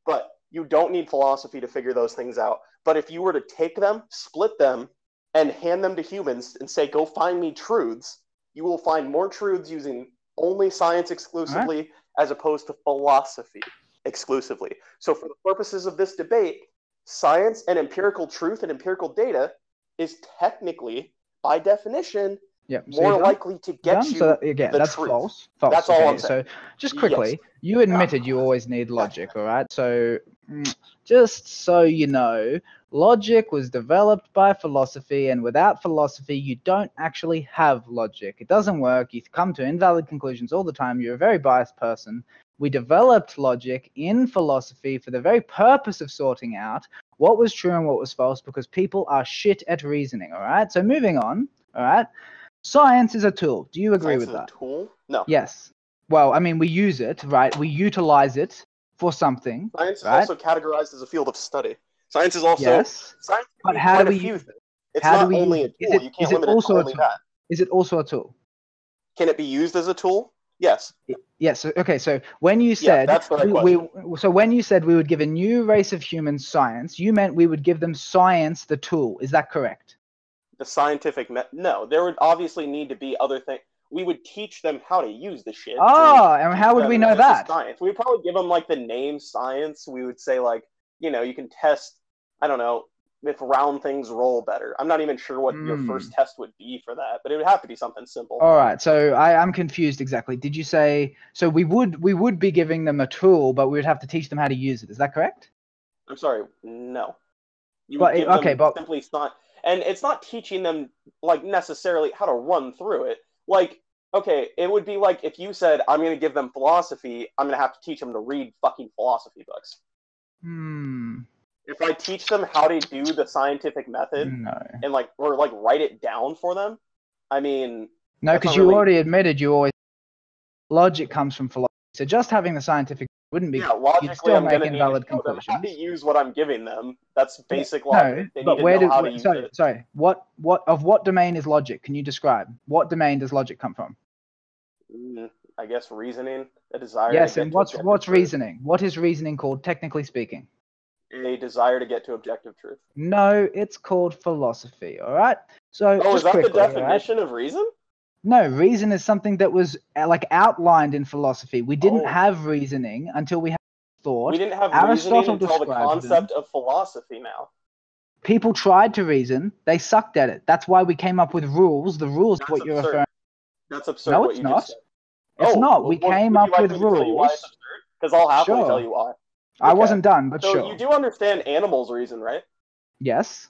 but you don't need philosophy to figure those things out. But if you were to take them, split them, and hand them to humans and say, go find me truths, you will find more truths using only science exclusively as opposed to philosophy exclusively. So, for the purposes of this debate, science and empirical truth and empirical data is technically, by definition, Yep. so more likely to get Done? you. so that- again, the that's truth. false. False. That's all I'm saying. So just Yes. quickly, you admitted you always need logic, all right? So mm, just so you know, logic was developed by philosophy, and without philosophy, you don't actually have logic. It doesn't work. You come to invalid conclusions all the time. You're a very biased person. We developed logic in philosophy for the very purpose of sorting out what was true and what was false because people are shit at reasoning, all right? So moving on, all right? Science is a tool. Do you agree Science with is a that? tool? No. Yes. Well, I mean, we use it, right? We utilize it for something. Science is also categorized as a field of study. Science is also yes. science. But how do a we few use things. It's How do not we only a use it? tool. Is you it- can't is it limit it also to a only tool? that. Is it also a tool? Can it be used as a tool? Yes. Yes. Okay. So when you Yeah, said that's the we, we, so when you said we would give a new race of humans science, you meant we would give them science, the tool. Is that correct? The scientific me- no, there would obviously need to be other things. We would teach them how to use the shit. Oh, and how would we know that? Science. We'd probably give them like the name science. We would say like, you know, you can test. I don't know if round things roll better. I'm not even sure what your Hmm. first test would be for that, but it would have to be something simple. All right. So I, I'm confused exactly. Did you say so? We would we would be giving them a tool, but we would have to teach them how to use it. Is that correct? I'm sorry, no. You But it- give okay, them but- simply not, and it's not teaching them like necessarily how to run through it. Like, okay, it would be like if you said, "I'm going to give them philosophy," I'm going to have to teach them to read fucking philosophy books. Hmm. If I teach them how to do the scientific method No. and like or like write it down for them, I mean, No, because you really- already admitted you always logic comes from philosophy. So just having the scientific wouldn't be. yeah, logically, still I'm make invalid show them how to use what I'm giving them. That's basic no, logic. they but need to where know did how to wait, sorry, it. sorry. What what of what domain is logic? Can you describe what domain does logic come from? Mm, I guess reasoning, a desire. yes, to get and what's objective what's reasoning? What is reasoning called, technically speaking? A desire to get to objective truth. No, it's called philosophy. All right. So Oh, just is that quickly, the all right? definition of reason? No, reason is something that was uh, like outlined in philosophy. We didn't Oh. have reasoning until we had thought. We didn't have Aristotle reasoning until the concept of philosophy now. People tried to reason, they sucked at it. That's why we came up with rules. The rules, That's what you're referring. That's absurd. No, what it's you not. It's Oh, not. We well, came up like with me to tell you why it's rules. Because I'll happily Sure. tell you why. I wasn't done, but So sure. you do understand animals reason, right? Yes.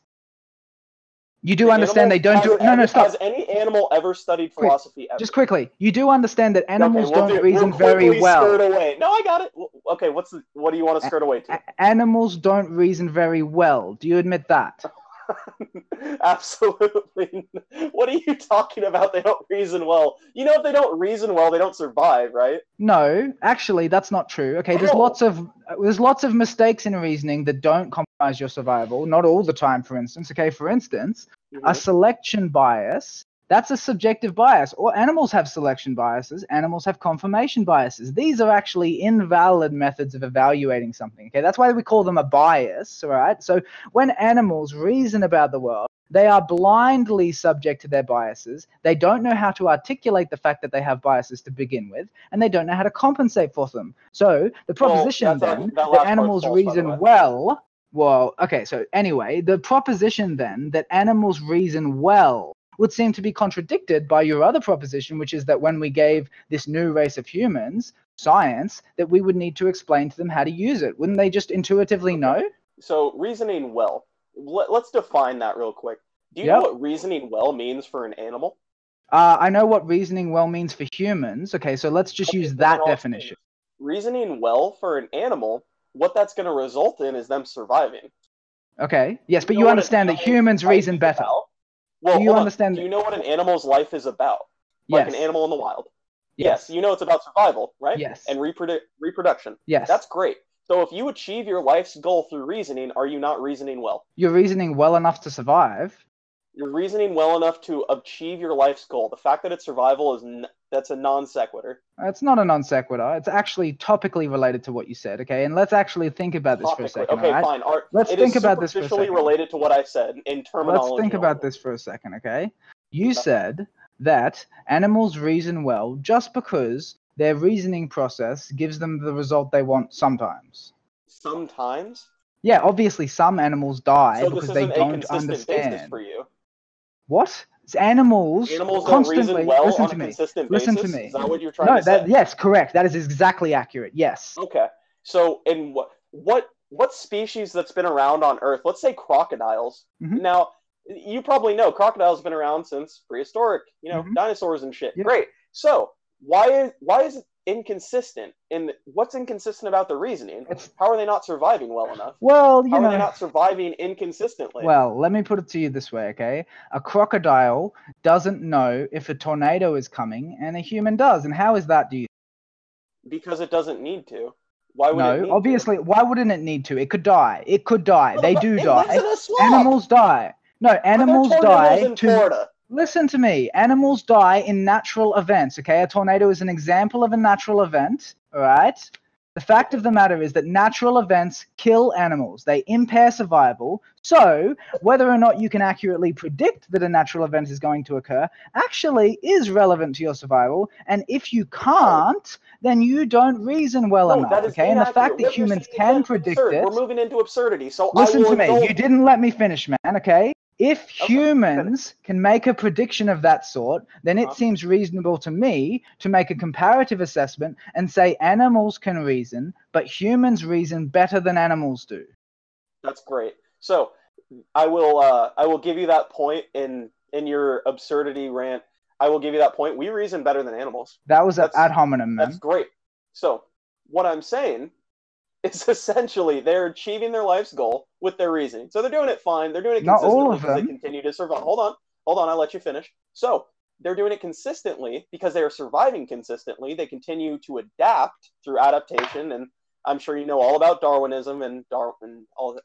You do The understand they don't do it. No, no, stop. Has any animal ever studied Quick, philosophy ever? Just quickly, you do understand that animals okay, we'll don't do- reason we'll very well. Skirt away. No, I got it. Okay, what's the, what do you want to skirt away to? A- animals don't reason very well. Do you admit that? Absolutely. What are you talking about? They don't reason well. You know, if they don't reason well, they don't survive, right? No, actually, that's not true. Okay, there's Oh. lots of there's lots of mistakes in reasoning that don't compromise your survival. Not all the time, for instance. Okay, for instance, Mm-hmm. a selection bias. That's a subjective bias. Or animals have selection biases. Animals have confirmation biases. These are actually invalid methods of evaluating something. Okay, that's why we call them a bias. All right. So when animals reason about the world, they are blindly subject to their biases. They don't know how to articulate the fact that they have biases to begin with, and they don't know how to compensate for them. So the proposition not- then that that, last animals false, reason well. Well, okay, so anyway, the proposition then that animals reason well would seem to be contradicted by your other proposition, which is that when we gave this new race of humans science, that we would need to explain to them how to use it. Wouldn't they just intuitively know? So reasoning well. Let, us define that real quick. Do you Yep. know what reasoning well means for an animal? Uh, I know what reasoning well means for humans. Okay, so let's just Okay, use that definition. Reasoning well for an animal, what that's going to result in is them surviving. Okay, yes, but know you what understand that humans reason better. about? Well, Do you understand- Do you know what an animal's life is about? Like Yes. an animal in the wild. Yes. you know it's about survival, right? Yes. And reprodu- reproduction. Yes. That's great. So if you achieve your life's goal through reasoning, are you not reasoning well? You're reasoning well enough to survive. You're reasoning well enough to achieve your life's goal. The fact that it's survival is n- that's a non sequitur. It's not a non sequitur. It's actually topically related to what you said. Okay, and let's actually think about this for a second. Okay, right? fine. Art, Let's it think is about this for a second. related to what I said in terminology. Let's think about this for a second. Okay, you Okay. said that animals reason well just because their reasoning process gives them the result they want sometimes. Sometimes. Yeah, obviously some animals die So because they don't understand. for you. What? It's animals, Animals don't constantly well listen on to a me. consistent Listen basis. to me. Is that what you're trying No, to that say? yes, correct. That is exactly accurate. Yes. Okay. So in what what what species that's been around on Earth? Let's say crocodiles. Mhm. Now you probably know crocodiles have been around since prehistoric. You know, Mhm. dinosaurs and shit. Yeah. Great. So why is why is it inconsistent? In what's inconsistent about the reasoning? It's How are they not surviving well enough? well, you How know. are they not surviving inconsistently? Well, let me put it to you this way, okay? A crocodile doesn't know if a tornado is coming, and a human does. And how is that? Do you because it doesn't need to. Why would it need know? to? Obviously, why wouldn't it need to? It could die. It could die. Well, They do die. lives in a swamp. Animals die. No, animals die to Florida. Listen to me. Animals die in natural events, okay? A tornado is an example of a natural event, all right? The fact of the matter is that natural events kill animals. They impair survival. So, whether or not you can accurately predict that a natural event is going to occur actually is relevant to your survival. And if you can't, then you don't reason well No, enough, okay? And the fact that you're humans can predict absurd. it. We're moving into absurdity. So Listen to me. indulge- You didn't let me finish, man, okay? If Okay, humans can make a prediction of that sort, then it Uh-huh. seems reasonable to me to make a comparative assessment and say animals can reason, but humans reason better than animals do. That's great. So I will uh, I will give you that point in in your absurdity rant. I will give you that point. We reason better than animals. That was That's- ad hominem, man. That's great. So what I'm saying is essentially they're achieving their life's goal with their reasoning. So they're doing it fine. They're doing it Not consistently because they continue to survive. Hold on. Hold on, I'll let you finish. So they're doing it consistently because they are surviving consistently. They continue to adapt through adaptation, and I'm sure you know all about Darwinism and Darwin, all that.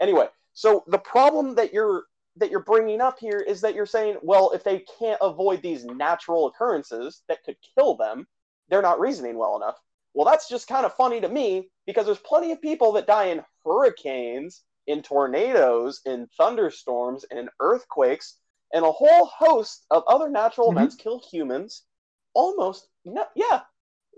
Anyway, so the problem that you're that you're bringing up here is that you're saying, well, if they can't avoid these natural occurrences that could kill them, they're not reasoning well enough. Well, that's just kind of funny to me because there's plenty of people that die in hurricanes, in tornadoes, in thunderstorms, and in earthquakes, and a whole host of other natural Mhm. events kill humans almost, no, yeah,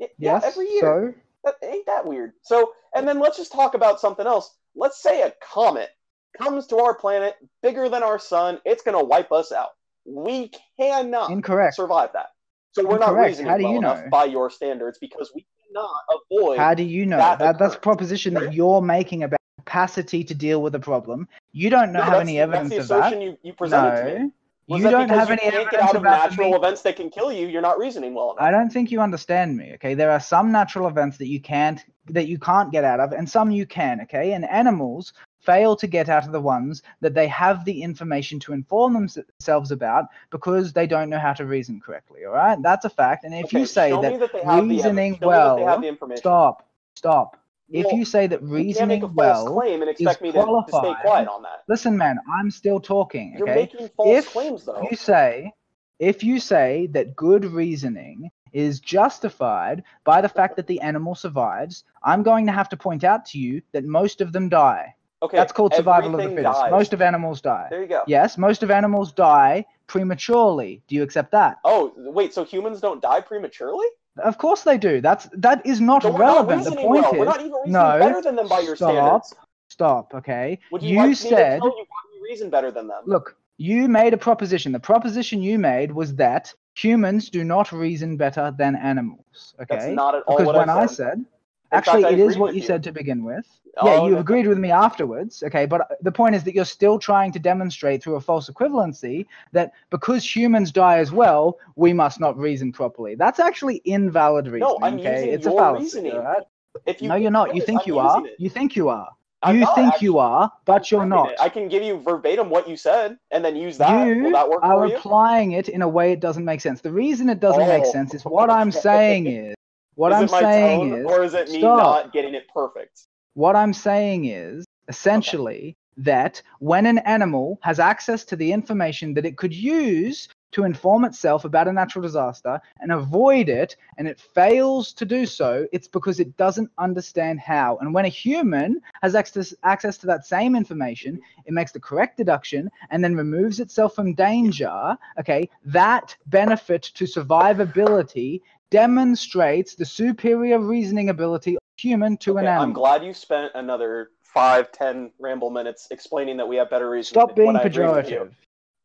Y- yeah, every year. So, That ain't that weird. So, and then let's just talk about something else. Let's say a comet comes to our planet bigger than our sun. It's going to wipe us out. We cannot incorrect. survive that. So we're not Incorrect. reasoning How do well you enough know? by your standards because we cannot avoid. How do you know? that That, that's a proposition that you're making about capacity to deal with a problem. You don't know, No, have that's, any that's evidence the of that. you, you presented to me. No. Was You don't have you any can't evidence get out of natural me. events that can kill you. You're not reasoning well enough. I don't think you understand me. Okay, there are some natural events that you can't that you can't get out of, and some you can. Okay, and animals fail to get out of the ones that they have the information to inform themselves about because they don't know how to reason correctly. All right, that's a fact. And if Okay, you say that, that they have the reasoning evidence. Show me that they well- have the information. stop, stop. if you say that you reasoning a false well, claim and expect me to, to stay quiet on that. listen, man, I'm still talking. You're Okay, making false if claims, though. you say if you say that good reasoning is justified by the fact that the animal survives i'm going to have to point out to you that most of them die Okay, that's called survival of the fittest dies. most of animals die There you go. yes most of animals die prematurely do you accept that Oh, wait. So humans don't die prematurely? of course they do that's that is not So relevant not the point well. is We're not even reasoning no, better than them by your stop. standards. stop okay Would you, you like me said to tell you why we reason better than them? Look, you made a proposition. The proposition you made was that humans do not reason better than animals. Okay. That's not at all because what when I I said. Actually, fact, it is what you you. said to begin with. Oh, yeah, you no. agreed with me afterwards. Okay, but uh, the point is that you're still trying to demonstrate through a false equivalency that because humans die as well, we must not reason properly. That's actually invalid reasoning. No, I'm okay, using it's a fallacy. reasoning. right? If you no, you're not. You think I'm you are. it. You think you are. I'm you not think actually- you are, but you're not. it. I can give you verbatim what you said and then use that. You that work are applying it in a way it doesn't make sense. The reason it doesn't make Oh, sense is what I'm saying is what is I'm saying tone, is or is it me stop. not getting it perfect? what I'm saying is essentially that when an animal has access to the information that it could use to inform itself about a natural disaster and avoid it, and it fails to do so, it's because it doesn't understand how. And when a human has access, access to that same information, it makes the correct deduction and then removes itself from danger. Okay, that benefit to survivability demonstrates the superior reasoning ability of human to an Okay, animal. I'm glad you spent another five, ten ramble minutes explaining that we have better reason. Stop being when I agree with you. pejorative.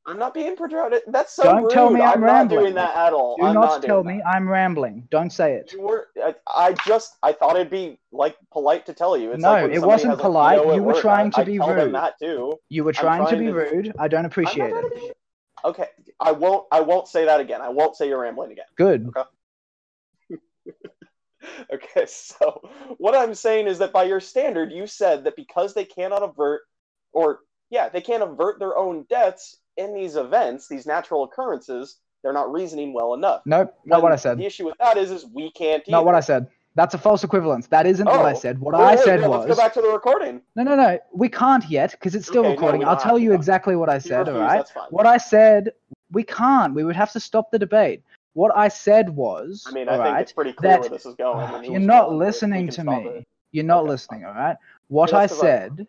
I'm not being pejorative. That's so Don't rude. tell me I'm I'm not rambling. doing that at all. Do I'm not, not tell me I'm rambling. Don't say it. You were. I, I just. I thought it'd be like polite to tell you. It's No, like it wasn't polite. You were trying to be rude. that too. You were trying, to be rude. I don't appreciate it. be- Okay, I won't. I won't say that again. I won't say you're rambling again. Good. Okay, so what I'm saying is that by your standard, you said that because they cannot avert, or yeah, they can't avert their own deaths in these events, these natural occurrences, they're not reasoning well enough. Nope, not When what I said. The issue with that is, is we can't. Not what. I said. That's a false equivalence. That isn't what I Oh. said. What Wait, I wait, said no, was Let's go back to the recording. no, no, no. We can't yet because it's still Okay, recording. we I'll tell you exactly what I said. All refuse, right. That's fine. What I said, we can't. We would have to stop the debate. What I said was, I mean, I think right, it's pretty clear that- where this is going. It you're not going, listening to me. it. You're not Okay, listening, all right? What Yeah, I said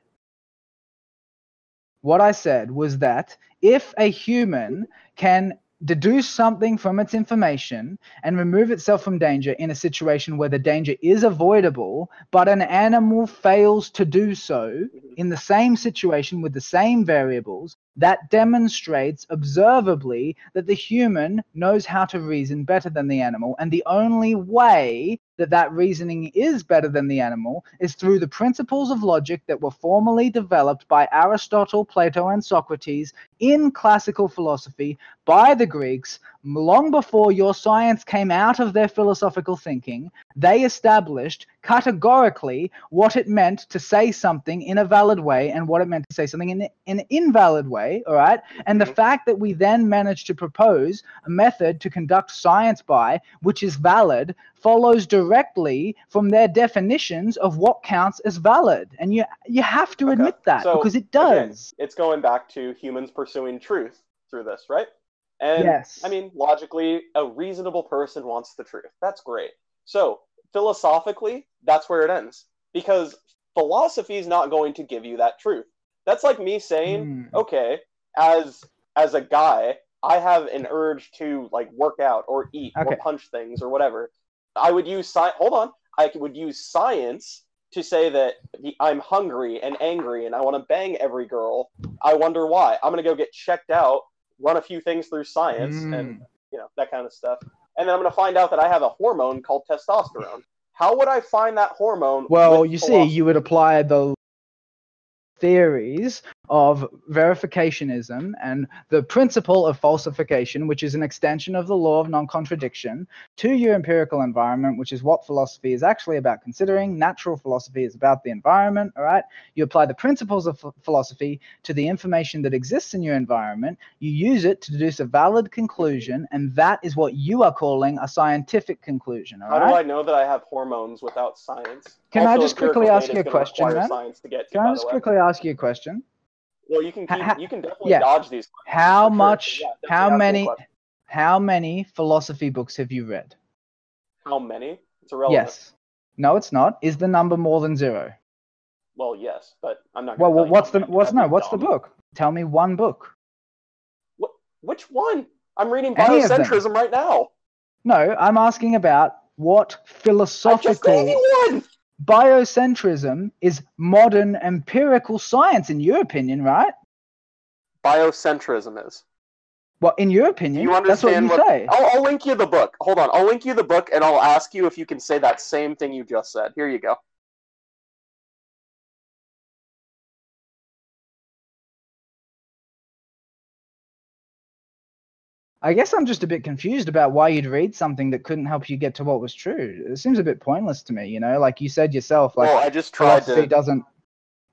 what I said was that if a human can deduce something from its information and remove itself from danger in a situation where the danger is avoidable, but an animal fails to do so Mhm. in the same situation with the same variables, that demonstrates observably that the human knows how to reason better than the animal. And the only way that that reasoning is better than the animal is through the principles of logic that were formally developed by Aristotle, Plato, and Socrates in classical philosophy by the Greeks long before your science came out of their philosophical thinking. They established categorically what it meant to say something in a valid way and what it meant to say something in an invalid way. All right. And the Mhm. fact that we then managed to propose a method to conduct science by, which is valid, follows directly from their definitions of what counts as valid. And you you have to Okay, admit that so, because it again, does. it's going back to humans pursuing truth through this, right? And Yes. I mean, logically, a reasonable person wants the truth. That's great. So, philosophically, that's where it ends. Because philosophy is not going to give you that truth. That's like me saying, Hmm. okay, as as a guy, I have an urge to like work out or eat or punch things or whatever. I would use science. hold on. I would use science to say that the- I'm hungry and angry and I want to bang every girl. I wonder why. I'm gonna go get checked out, run a few things through science, and Mm. you know that kind of stuff. And then I'm gonna find out that I have a hormone called testosterone. How would I find that hormone? Well, you see, philosophy? you would apply the theories of verificationism and the principle of falsification, which is an extension of the law of non contradiction, to your empirical environment, which is what philosophy is actually about considering. Natural philosophy is about the environment, all right? You apply the principles of ph- philosophy to the information that exists in your environment, you use it to deduce a valid conclusion, and that is what you are calling a scientific conclusion, all How right? do I know that I have hormones without science? Can I just quickly ask you a question, man? To to, Can I just quickly ask you a question? Well, you can keep, you can definitely yeah. dodge these. How for sure, much? yeah, how ask me a many? How many philosophy books have you read? How many? It's irrelevant. Yes. No, it's not. Is the number more than zero? Well, yes, but I'm not. Well, what's the what's no? What's the book? Tell me one book. What? Which one? I'm reading Any biocentrism right now. No, I'm asking about what I just philosophical gave you one. Biocentrism is modern empirical science in your opinion, right? Biocentrism is. Well, in your opinion, you that's what understand you what? say. I'll, I'll link you the book. Hold on. I'll link you the book, and I'll ask you if you can say that same thing you just said. Here you go. I guess I'm just a bit confused about why you'd read something that couldn't help you get to what was true. It seems a bit pointless to me, you know. Like you said yourself, like well, I just tried philosophy to. doesn't.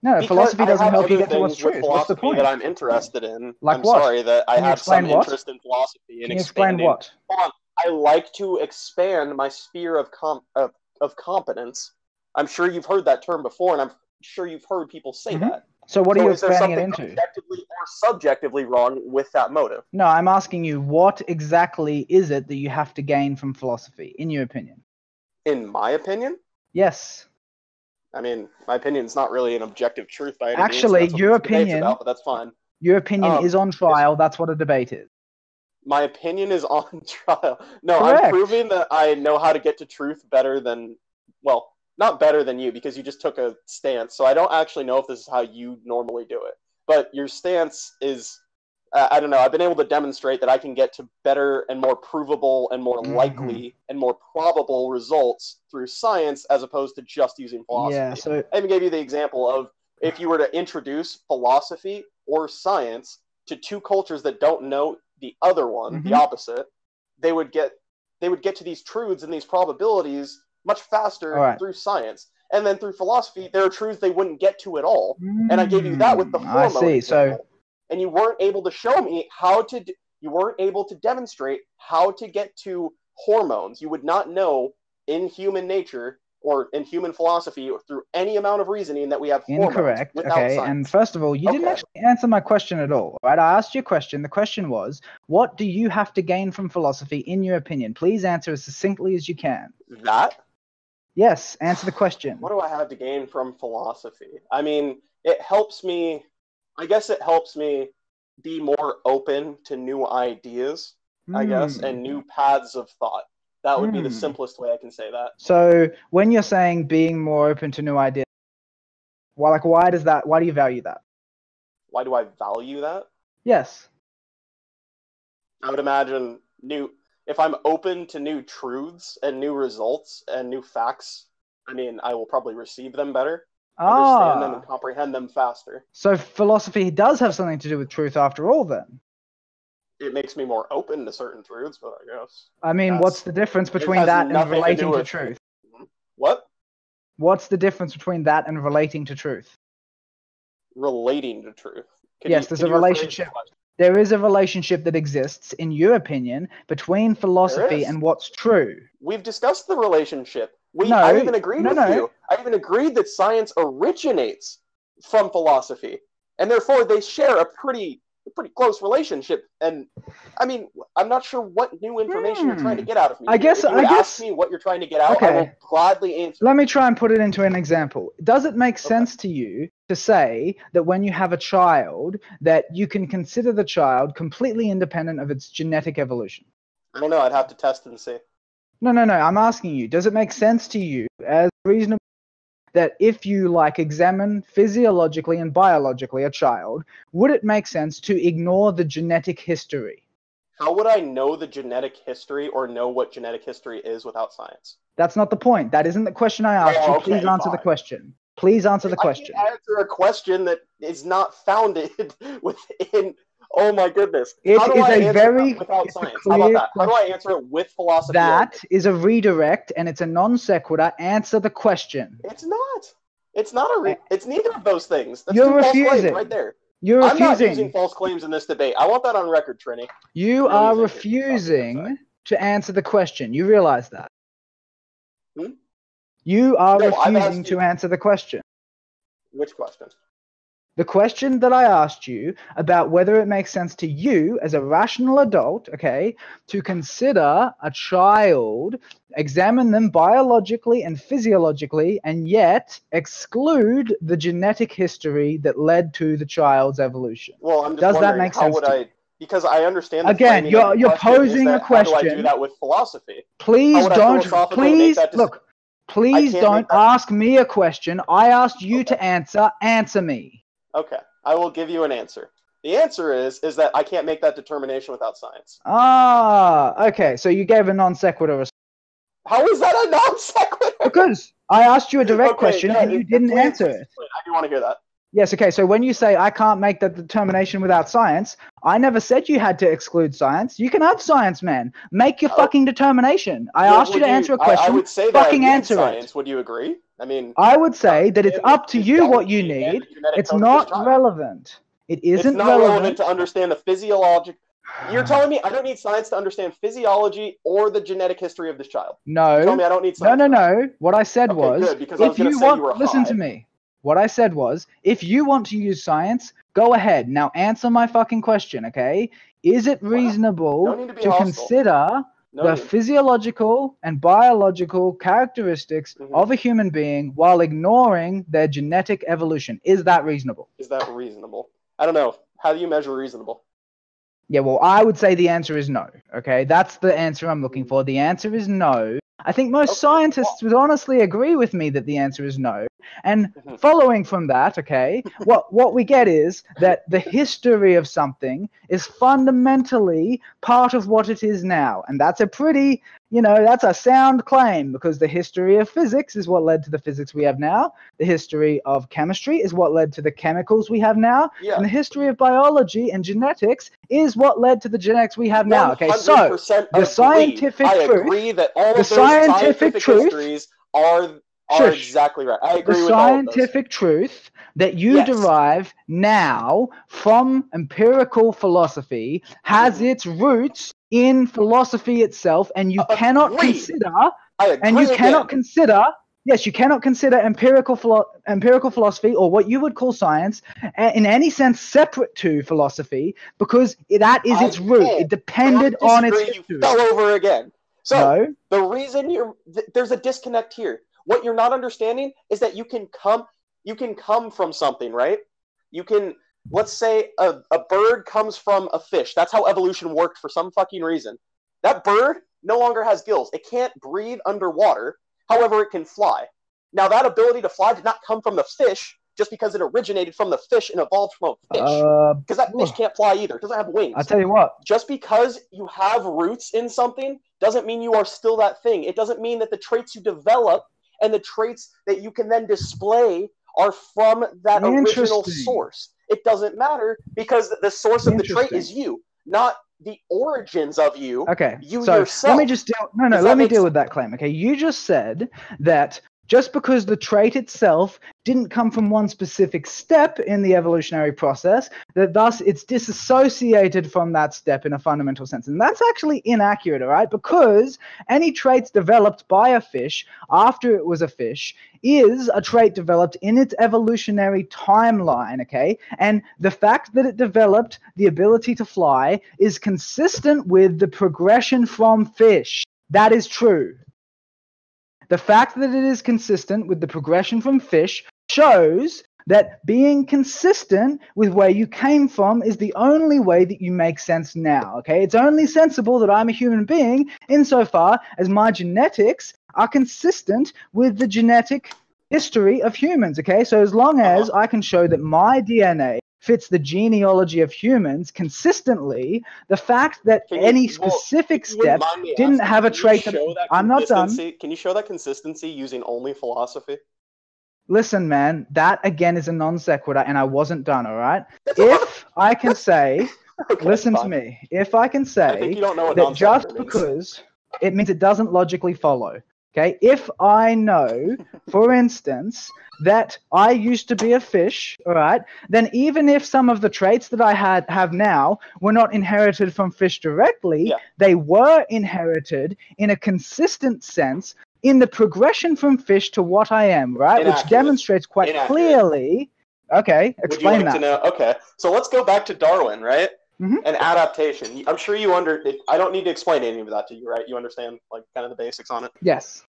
No, Because philosophy doesn't help you get to what's truth. What's the point? That I'm interested in. Like I'm what? sorry that I have some what? interest in philosophy and Can you explain what? Hold on. I like to expand my sphere of com- of, of competence. I'm sure you've heard that term before, and I'm sure you've heard people say Mhm. that. So what are you expanding it into? objectively or subjectively wrong with that motive? No, I'm asking you, what exactly is it that you have to gain from philosophy, in your opinion? In my opinion, Yes. I mean, my opinion is not really an objective truth by any Actually, means. your opinion- about, but that's fine. Your opinion Um, is on trial. That's what a debate is. My opinion is on trial. No, Correct. I'm proving that I know how to get to truth better than, well, not better than you because you just took a stance. So I don't actually know if this is how you normally do it. But your stance is, uh, I don't know. I've been able to demonstrate that I can get to better and more provable and more Mhm. likely and more probable results through science as opposed to just using philosophy. Yeah. So I even gave you the example of if you were to introduce philosophy or science to two cultures that don't know the other one, the Mhm. opposite, they would get they would get to these truths and these probabilities much faster right. through science. And then through philosophy, there are truths they wouldn't get to at all. And I gave you that with the Mm, I hormone see. So example. and you weren't able to show me how to d- you weren't able to demonstrate how to get to hormones. You would not know in human nature or in human philosophy or through any amount of reasoning that we have hormones incorrect. Okay. science. And first of all, you didn't actually answer my question at all. Right? I asked you a question. The question was, what do you have to gain from philosophy, in your opinion? Please answer as succinctly as you can. that Yes. Answer the question. what do I have to gain from philosophy? I mean, it helps me. I guess it helps me be more open to new ideas. I guess, Hmm. and new paths of thought. That would be the Hmm. simplest way I can say that. So when you're saying being more open to new ideas, why like why does that why do you value that? Why do I value that? Yes. I would imagine new if I'm open to new truths and new results and new facts, I mean, I will probably receive them better, understand them, Ah, and comprehend them faster. so philosophy does have something to do with truth after all then. It makes me more open to certain truths, but I guess. I mean, That's- what's the difference between that and to relating to with- truth? What? What's the difference between that and relating to truth? Relating to truth. Could Yes, you- there's a you rephrase the relationship. There is a relationship that exists, in your opinion, between philosophy and what's true. We've discussed the relationship. We, No, I even agreed no, with no. you. I even agreed that science originates from philosophy, and therefore they share a pretty, pretty close relationship. And I mean, I'm not sure what new information you're trying to Hmm. get out of me. I guess- If you I guess- ask me what you're trying to get out, I Okay. will gladly answer. Let me try and put it into an example. Does it make sense to you to say that when you have a child, that you can consider the child completely independent of its genetic evolution? I don't know. I'd have to test and see. No, no, no. I'm asking you. Does it make sense to you as reasonable that if you like examine physiologically and biologically a child, would it make sense to ignore the genetic history? How would I know the genetic history or know what genetic history is without science? That's not the point. That isn't the question I asked Oh, you. Please okay, answer the question. Please answer the question. I can't answer a question that is not founded within. Oh my goodness! It How do is I a very- that without it's a science? How about clear that? How do I answer it with philosophy? That is a redirect and it's a non sequitur. Answer the question. It's not. It's not a. Re- it's neither of those things. That's You're two false claims refusing. right there. You're I'm not using false claims in this debate. I want that on record, Trini. You are think it's something that's refusing to answer the question. You realize that? Hmm? You are No, refusing to you- answer the question. Which question? The question that I asked you about whether it makes sense to you as a rational adult, okay, to consider a child, examine them biologically and physiologically, and yet exclude the genetic history that led to the child's evolution. Well, I'm just Does that wondering make how sense would to I? Because I understand. Again, you're- you're question posing a that How do I do question. that with philosophy? Please don't. Please that look. Please don't ask me a question. I asked you to answer. Answer me. Okay, I will give you an answer. The answer is is that I can't make that determination without science. Ah, okay. So you gave a non sequitur. How is that a non sequitur? because I asked you a direct Okay, question yeah, and you didn't answer it. I do want to hear that. Yes. Okay. So when you say I can't make that determination without science, I never said you had to exclude science. You can have science, man. Make your Oh. fucking determination. I Well, asked you to answer a question. I, would say that fucking I need answer it. science. Would you agree? I mean, I would say that it's uh, up to you what you need. It's code of this not relevant. It's isn't not relevant. relevant. to understand the physiologic. You're telling me I don't need science to understand physiology or the genetic history of this child. You're telling No. me I don't need No, science. no, that. no. What I said Okay, was, good, because I was if you want, you listen high. to me. What I said was, if you want to use science, go ahead. Now answer my fucking question, okay? Is it reasonable to to consider No, the need- physiological and biological characteristics Mhm. of a human being while ignoring their genetic evolution? Is that reasonable? is that reasonable? I don't know. How do you measure reasonable? Yeah, well, I would say the answer is no. Okay, that's the answer I'm looking for. The answer is no. I think most Okay, scientists would honestly agree with me that the answer is no. And Mhm. following from that, okay, what what we get is that the history of something is fundamentally part of what it is now, and that's a pretty, you know, that's a sound claim because the history of physics is what led to the physics we have now. The history of chemistry is what led to the chemicals we have now. Yeah. And the history of biology and genetics is what led to the genetics we have now. Okay, so 100% the scientific I truth- agree that all the of those scientific scientific, truth- histories are are Shush. exactly right. I agree the with all of those. scientific truth that you Yes. derive now from empirical philosophy has Mhm. its roots in philosophy itself, and you cannot consider and you cannot consider yes you cannot consider empirical philo- empirical philosophy or what you would call science a- in any sense separate to philosophy because that is I its root can't. it depended on its history You fell over again. So no the reason you're th- there's a disconnect here. What you're not understanding is that you can come you can come from something, right? You can let's say a, a bird comes from a fish. That's how evolution worked for some fucking reason. That bird no longer has gills. It can't breathe underwater. However, it can fly. Now that ability to fly did not come from the fish just because it originated from the fish and evolved from a fish. uh, Because that fish can't fly either. It doesn't have wings i'll tell you what just because you have roots in something doesn't mean you are still that thing. It doesn't mean that the traits you develop and the traits that you can then display are from that original source. It doesn't matter because the source of the trait is you, not the origins of you. Okay. You so yourself. let me just deal. No, no. Does Let me deal sense? with that claim. Okay. You just said that just because the trait itself didn't come from one specific step in the evolutionary process, that thus it's disassociated from that step in a fundamental sense. And that's actually inaccurate, all right? Because any traits developed by a fish after it was a fish is a trait developed in its evolutionary timeline, okay? And the fact that it developed the ability to fly is consistent with the progression from fish. That is true. The fact that it is consistent with the progression from fish shows that being consistent with where you came from is the only way that you make sense now. Okay, it's only sensible that I'm a human being insofar as my genetics are consistent with the genetic history of humans. Okay, so as long as I can show that my DNA fits the genealogy of humans consistently, the fact that you- any specific wouldn't step didn't asking, have a trait that- that I'm not done. Can you show that consistency using only philosophy? Listen, man, that again is a non sequitur, and I wasn't done. All right. If I can say, Okay, listen to me. If I can I say you don't know what that just means. because it means it doesn't logically follow. Okay. If I know, for instance, that I used to be a fish, all right, then even if some of the traits that I had have now were not inherited from fish directly, Yeah. they were inherited in a consistent sense in the progression from fish to what I am, right? Which demonstrates quite Inaccurate. clearly. Okay, explain like that. to know? Okay, so let's go back to Darwin, right? Mhm. And adaptation. I'm sure you under. I don't need to explain any of that to you, right? You understand, like, kind of the basics on it. Yes.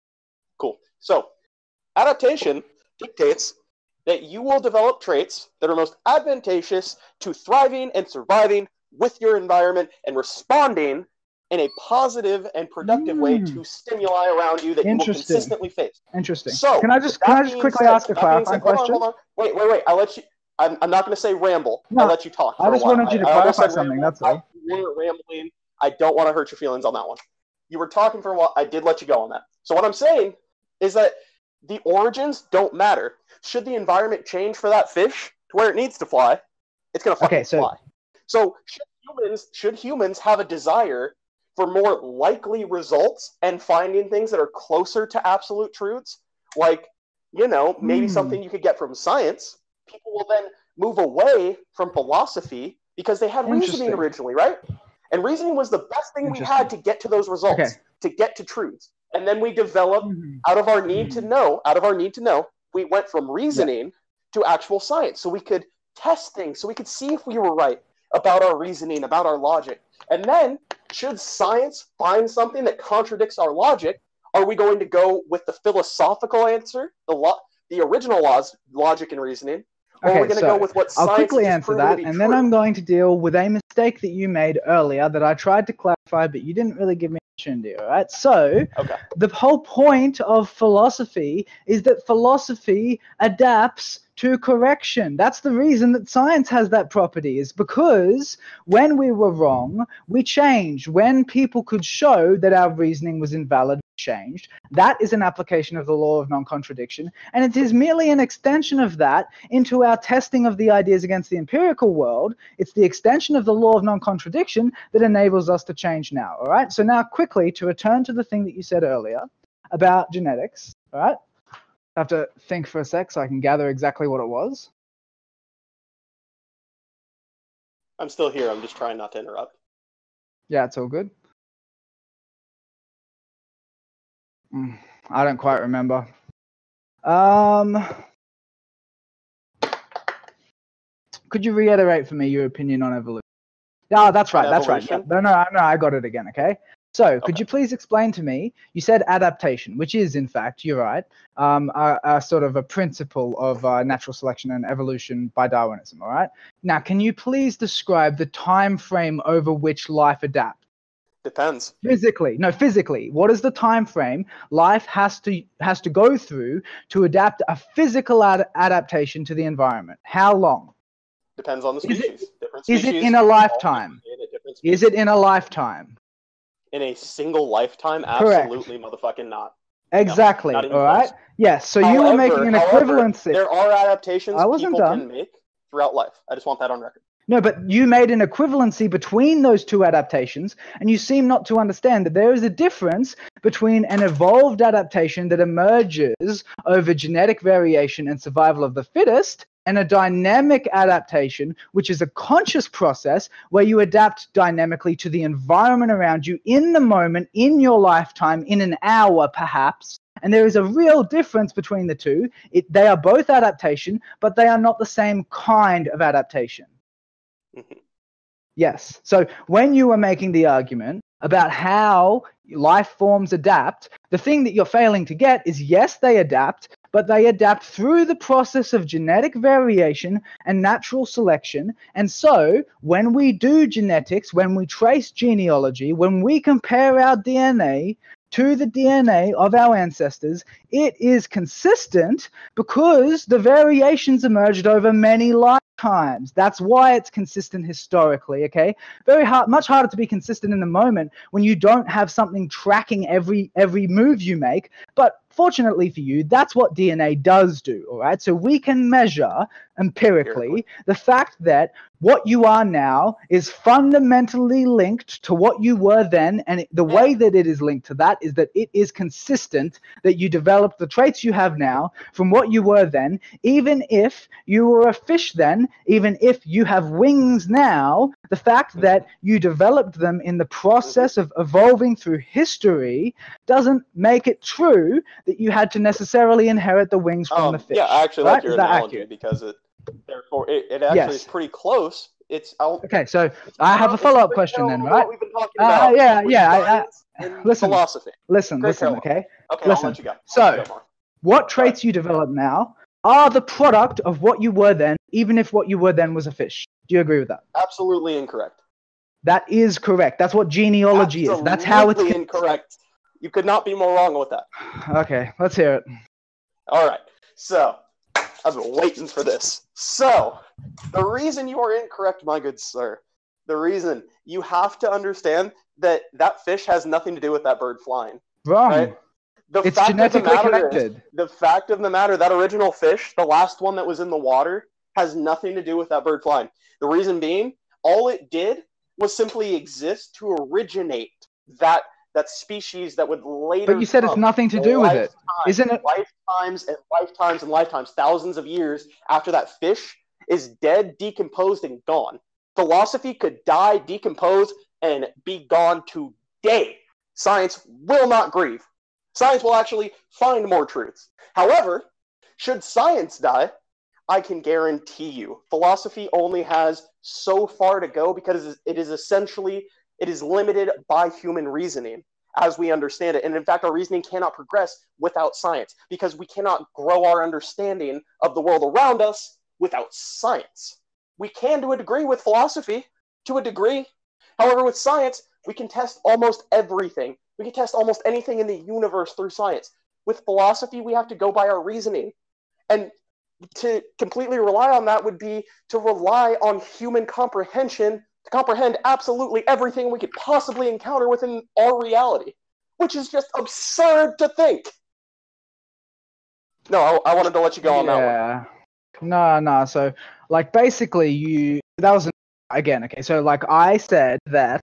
Cool. So, adaptation dictates that you will develop traits that are most advantageous to thriving and surviving with your environment and responding in a positive and productive way Mm. to stimuli around you that you will consistently face. Interesting. So, can I just can I just quickly said- ask a clarifying said- hold on, question? hold on. Wait, wait, wait. I'll let you. I'm, I'm not going to say ramble. No, I'll let you talk. I just wanted you to I clarify said something, ramble. that's all. I- You were rambling. I don't want to hurt your feelings on that one. You were talking for a while. I did let you go on that. So what I'm saying is that the origins don't matter. Should the environment change for that fish to where it needs to fly, it's going to fucking Okay, so- fly. So should humans should humans have a desire for more likely results and finding things that are closer to absolute truths, like you know maybe Hmm. something you could get from science, people will then move away from philosophy because they had reasoning originally, right? And reasoning was the best thing we had to get to those results, Okay. to get to truths. And then we developed Mhm. out of our need to know, out of our need to know, we went from reasoning to actual science so we could test things, so we could see if we were right about our reasoning, about our logic. And then, should science find something that contradicts our logic, are we going to go with the philosophical answer, the lo- the original laws, logic and reasoning, or are we going to so go with what I'll quickly answer that, and then? I'm going to deal with a mistake that you made earlier that I tried to clarify, but you didn't really give me opportunity. All right. So Okay. the whole point of philosophy is that philosophy adapts to correction. That's the reason that science has that property, is because when we were wrong, we changed. When people could show that our reasoning was invalid, changed. That is an application of the law of non contradiction. And it is merely an extension of that into our testing of the ideas against the empirical world. It's the extension of the law of non contradiction that enables us to change now. All right. So, now quickly to return to the thing that you said earlier about genetics. All right. I have to think for a sec so I can gather exactly what it was. I'm still here. I'm just trying not to interrupt. Yeah, it's all good. Mm, I don't quite remember. Um, could you reiterate for me your opinion on evolution? Ah, that's right. That's right. No, no, no. I got it again. Okay. So, could you please explain to me? You said adaptation, which is, in fact, you're right, um, a, a sort of a principle of uh, natural selection and evolution by Darwinism. All right. Now, can you please describe the time frame over which life adapts? Depends. physically no physically what is the time frame life has to has to go through to adapt a physical ad- adaptation to the environment how long Depends on the Is it- species. Is it in a lifetime in a is it in a lifetime in a single lifetime? Correct. Absolutely, motherfucking not. exactly not all right yes so you were making an However, equivalency There are adaptations I wasn't people done. can make throughout life. I just want that on record. No, but you made an equivalency between those two adaptations, and you seem not to understand that there is a difference between an evolved adaptation that emerges over genetic variation and survival of the fittest, and a dynamic adaptation, which is a conscious process where you adapt dynamically to the environment around you in the moment, in your lifetime, in an hour perhaps. And there is a real difference between the two. It, they are both adaptation, but they are not the same kind of adaptation. Mhm. Yes. So when you were making the argument about how life forms adapt, the thing that you're failing to get is yes, they adapt, but they adapt through the process of genetic variation and natural selection. And so when we do genetics, when we trace genealogy, when we compare our DNA to the DNA of our ancestors, it is consistent because the variations emerged over many lifetimes. That's why it's consistent historically, okay? Very hard much harder to be consistent in the moment when you don't have something tracking every every move you make. But fortunately for you, that's what DNA does do, all right? So we can measure empirically Empirically. the fact that what you are now is fundamentally linked to what you were then and the way that it is linked to that is that it is consistent that you developed the traits you have now from what you were then even if you were a fish then even if you have wings now the fact mm-hmm. that you developed them in the process mm-hmm. of evolving through history doesn't make it true that you had to necessarily inherit the wings from Um, the fish yeah, I actually right? like your analogy accurate? because it therefore it, it actually Yes. is pretty close. It's okay so i have a follow-up question then right What we've been talking Uh, yeah, yeah, I- I- listen. philosophy. listen Great listen parallel. okay Okay, Listen, I'll let you go. So- you go, what traits you develop now are the product of what you were then even if what you were then was a fish do you agree with that Absolutely incorrect. that is correct that's what genealogy is that's how it's Absolutely incorrect. You could not be more wrong with that. okay let's hear it All right. So, I've been waiting for this. So, the reason you are incorrect, my good sir, the reason you have to understand that that fish has nothing to do with that bird flying. wrong Right? The it's fact of the genetically matter is- connected the fact of the matter, that original fish, the last one that was in the water, has nothing to do with that bird flying. The reason being, all it did was simply exist to originate that that species that would later. but you said it's nothing to do with it lifetimes, isn't it Lifetimes and lifetimes and lifetimes, thousands of years after that fish is dead, decomposed, and gone. Philosophy could die, decompose, and be gone today. Science will not grieve. Science will actually find more truths. However, should science die, I can guarantee you, philosophy only has so far to go because it is essentially it is limited by human reasoning as we understand it. And in fact, our reasoning cannot progress without science because we cannot grow our understanding of the world around us without science. We can to a degree with philosophy, to a degree. However, with science, we can test almost everything. We can test almost anything in the universe through science. With philosophy, we have to go by our reasoning. And to completely rely on that would be to rely on human comprehension to comprehend absolutely everything we could possibly encounter within our reality, which is just absurd to think. No, I, I wanted to let you go on that one. yeah. No, no. So, like, basically, you that was an, again okay. So, like, I said that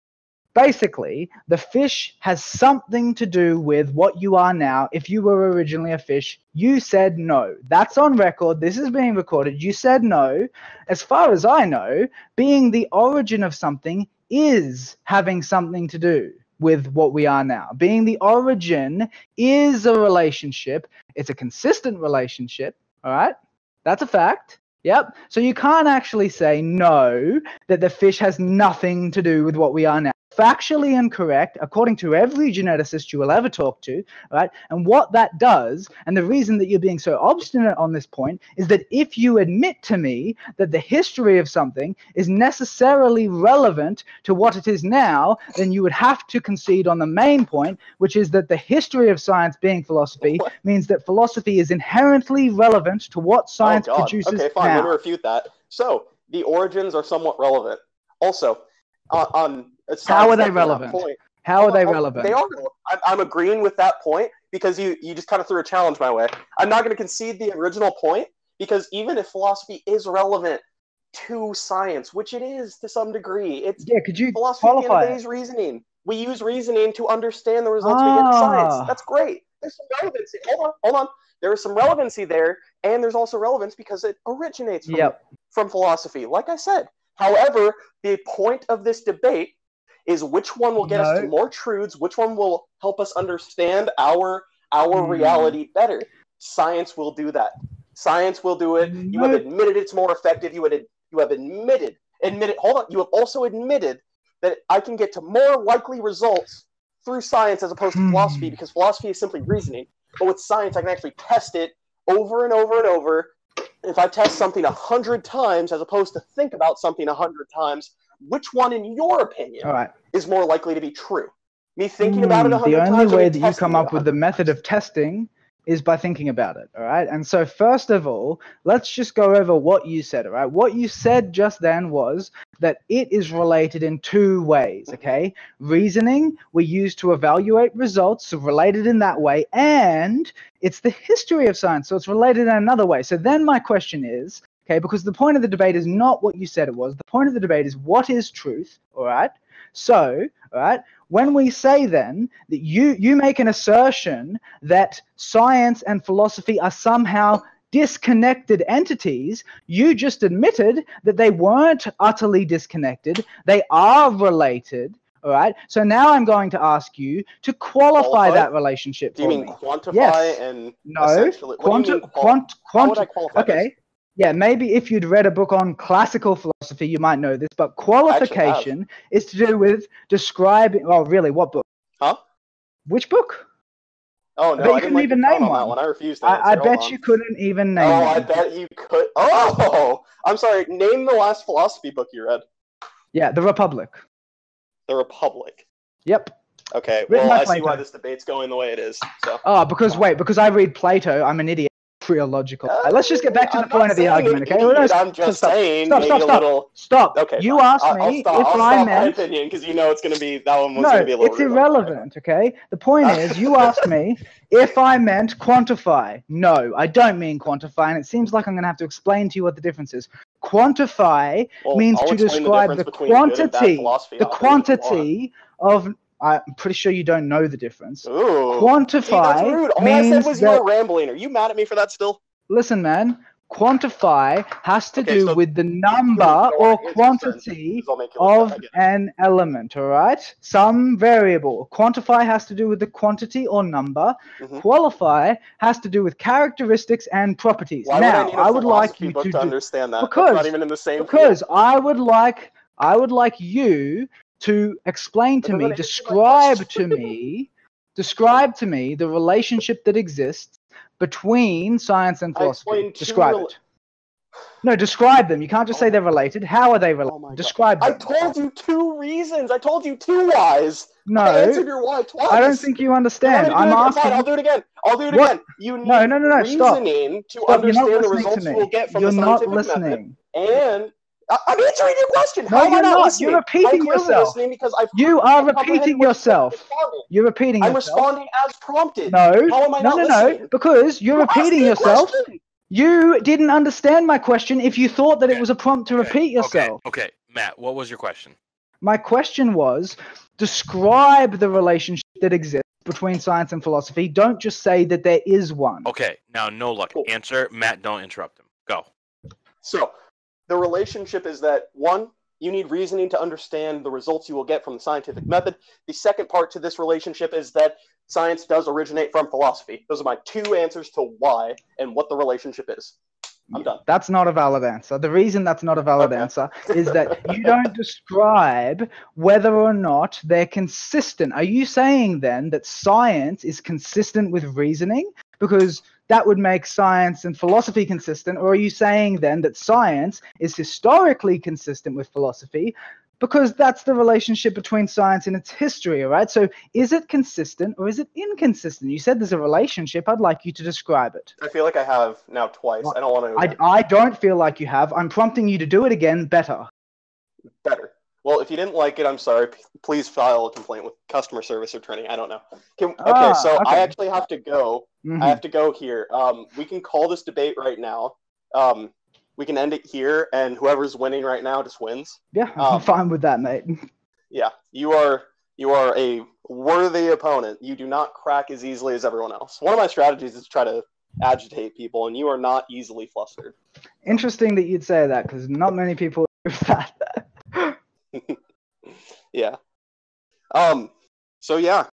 basically the fish has something to do with what you are now. If you were originally a fish, you said no. That's on record. This is being recorded. You said no. As far as I know, being the origin of something is having something to do with what we are now. Being the origin is a relationship. It's a consistent relationship. All right. That's a fact. Yep. So you can't actually say no, that the fish has nothing to do with what we are now. Factually incorrect, according to every geneticist you will ever talk to, right? And what that does, and the reason that you're being so obstinate on this point, is that if you admit to me that the history of something is necessarily relevant to what it is now, then you would have to concede on the main point, which is that the history of science being philosophy What? means that philosophy is inherently relevant to what science oh, produces Okay, fine. now. Let me refute that. So the origins are somewhat relevant. Also, uh, on a How are they sidestep on that relevant? How are they relevant? They are. I'm, I'm agreeing with that point because you you just kind of threw a challenge my way. I'm not going to concede the original point because even if philosophy is relevant to science, which it is to some degree, it's Yeah, could you philosophy at qualify of the day it? is reasoning. We use reasoning to understand the results we get in Ah. science. That's great. There's some relevancy. Hold on, hold on. There is some relevancy there, and there's also relevance because it originates from, Yep. from philosophy. Like I said. However, the point of this debate is which one will get us to more truths, which one will help us understand our our Hmm. reality better. Science will do that. Science will do it. You have admitted it's more effective. You had you have admitted admitted hold on. You have also admitted that I can get to more likely results through science as opposed to Hmm. philosophy because philosophy is simply reasoning. But with science, I can actually test it over and over and over. If I test something a hundred times as opposed to think about something a hundred times, which one, in your opinion, right. is more likely to be true? Me thinking about it a Hmm, hundred the only way that you come up with the method of testing is by thinking about it all right and so first of all let's just go over what you said all right what you said just then was that it is related in two ways okay reasoning we use to evaluate results so related in that way and it's the history of science so it's related in another way so then my question is okay because the point of the debate is not what you said it was the point of the debate is what is truth all right so all right when we say then that you you make an assertion that science and philosophy are somehow disconnected entities you just admitted that they weren't utterly disconnected they are related all right so now i'm going to ask you to qualify, Qualify? that relationship Do you mean me quantify Yes. and no essentially? What do you quanti- quant- How quanti- I this? Yeah maybe if you'd read a book on classical philosophy you might know this but qualification is to do with describing oh really what book Huh? which book Oh no, bet you I couldn't like even name on one. one. I refused to. I, I bet you couldn't even oh, name Oh, I bet you could. Oh, I'm sorry. Name the last philosophy book you read. yeah the republic The Republic. yep Okay. Written Well, I see why this debate's going the way it is. So. oh because wait because i read plato i'm an idiot Pre-logical. Uh, let's just get back to I'm the point of the argument, okay? Idiot, I'm just stop, saying stop, stop, stop. little. Stop. Okay. You fine. asked I'll, I'll me stop, if I'll I stop my meant opinion because you know it's going to be that one was no, going to be a little. it's irrelevant, okay? The point is, you asked me if I meant quantify. No, I don't mean quantify, and it seems like I'm going to have to explain to you what the difference is. Quantify Well, means I'll to describe the, the, difference between good and bad quantity, the authors if you want. quantity of. I'm pretty sure you don't know the difference. Ooh. Quantify that's rude. All I said means was you that. were rambling. Are you mad at me for that still? Listen, man. Quantify has to Okay, do so- with the number or quantity I'll make you look of bad, I get it. an element, all right? Some variable. Quantify has to do with the quantity or number. Mhm. Qualify has to do with characteristics and properties. Why now, would I I would like you to, do, understand that? That's Because- not even in the same because field. I would like I would like you to explain to me, doesn't answer my describe to me, describe to me the relationship that exists between science and philosophy. Describe it. No, describe them. You can't just Oh say they're oh related. How are they Oh related? God. describe I told you two reasons. I told you two whys. no, I answered your why twice. I don't think you understand. me to do I'm asking. Fine, I'll do it again. I'll do it What? again. You need No, no, no, no, stop. reasoning to Stop, not understand the results you will get from You're the not scientific method. listening. And I- I'm answering your question. How am I you're not not. listening? You're repeating I'm yourself. listening because I've You are repeating yourself. You're repeating I'm yourself. responding as prompted. No, How am I no, not no, no. Because you're You asked repeating yourself. You didn't understand my question if you thought that it was a prompt to Okay, repeat yourself. Okay, okay, Matt, what was your question? My question was describe the relationship that exists between science and philosophy. Don't just say that there is one. Okay, now no luck. Cool. Answer, Matt. Don't interrupt him. Go. So, the relationship is that one, you need reasoning to understand the results you will get from the scientific method. The second part to this relationship is that science does originate from philosophy. Those are my two answers to why and what the relationship is. I'm done. That's not a valid answer. The reason that's not a valid Okay. answer is that you don't describe whether or not they're consistent. Are you saying then that science is consistent with reasoning? Because that would make science and philosophy consistent. Or are you saying then that science is historically consistent with philosophy? Because that's the relationship between science and its history, all right? So is it consistent or is it inconsistent? You said there's a relationship. I'd like you to describe it. I feel like I have now twice. I don't want to. I, I don't feel like you have. I'm prompting you to do it again better. better. Well, if you didn't like it, I'm sorry. P- Please file a complaint with customer service or training. I don't know. Can, okay, Ah, so I actually have to go. Mhm. I have to go here. Um, we can call this debate right now. Um, we can end it here, and whoever's winning right now just wins. yeah, I'm um, fine with that, mate. Yeah, you are you are a worthy opponent. You do not crack as easily as everyone else. One of my strategies is to try to agitate people, and you are not easily flustered. Interesting that you'd say that because not many people do that. Yeah. Um. So yeah,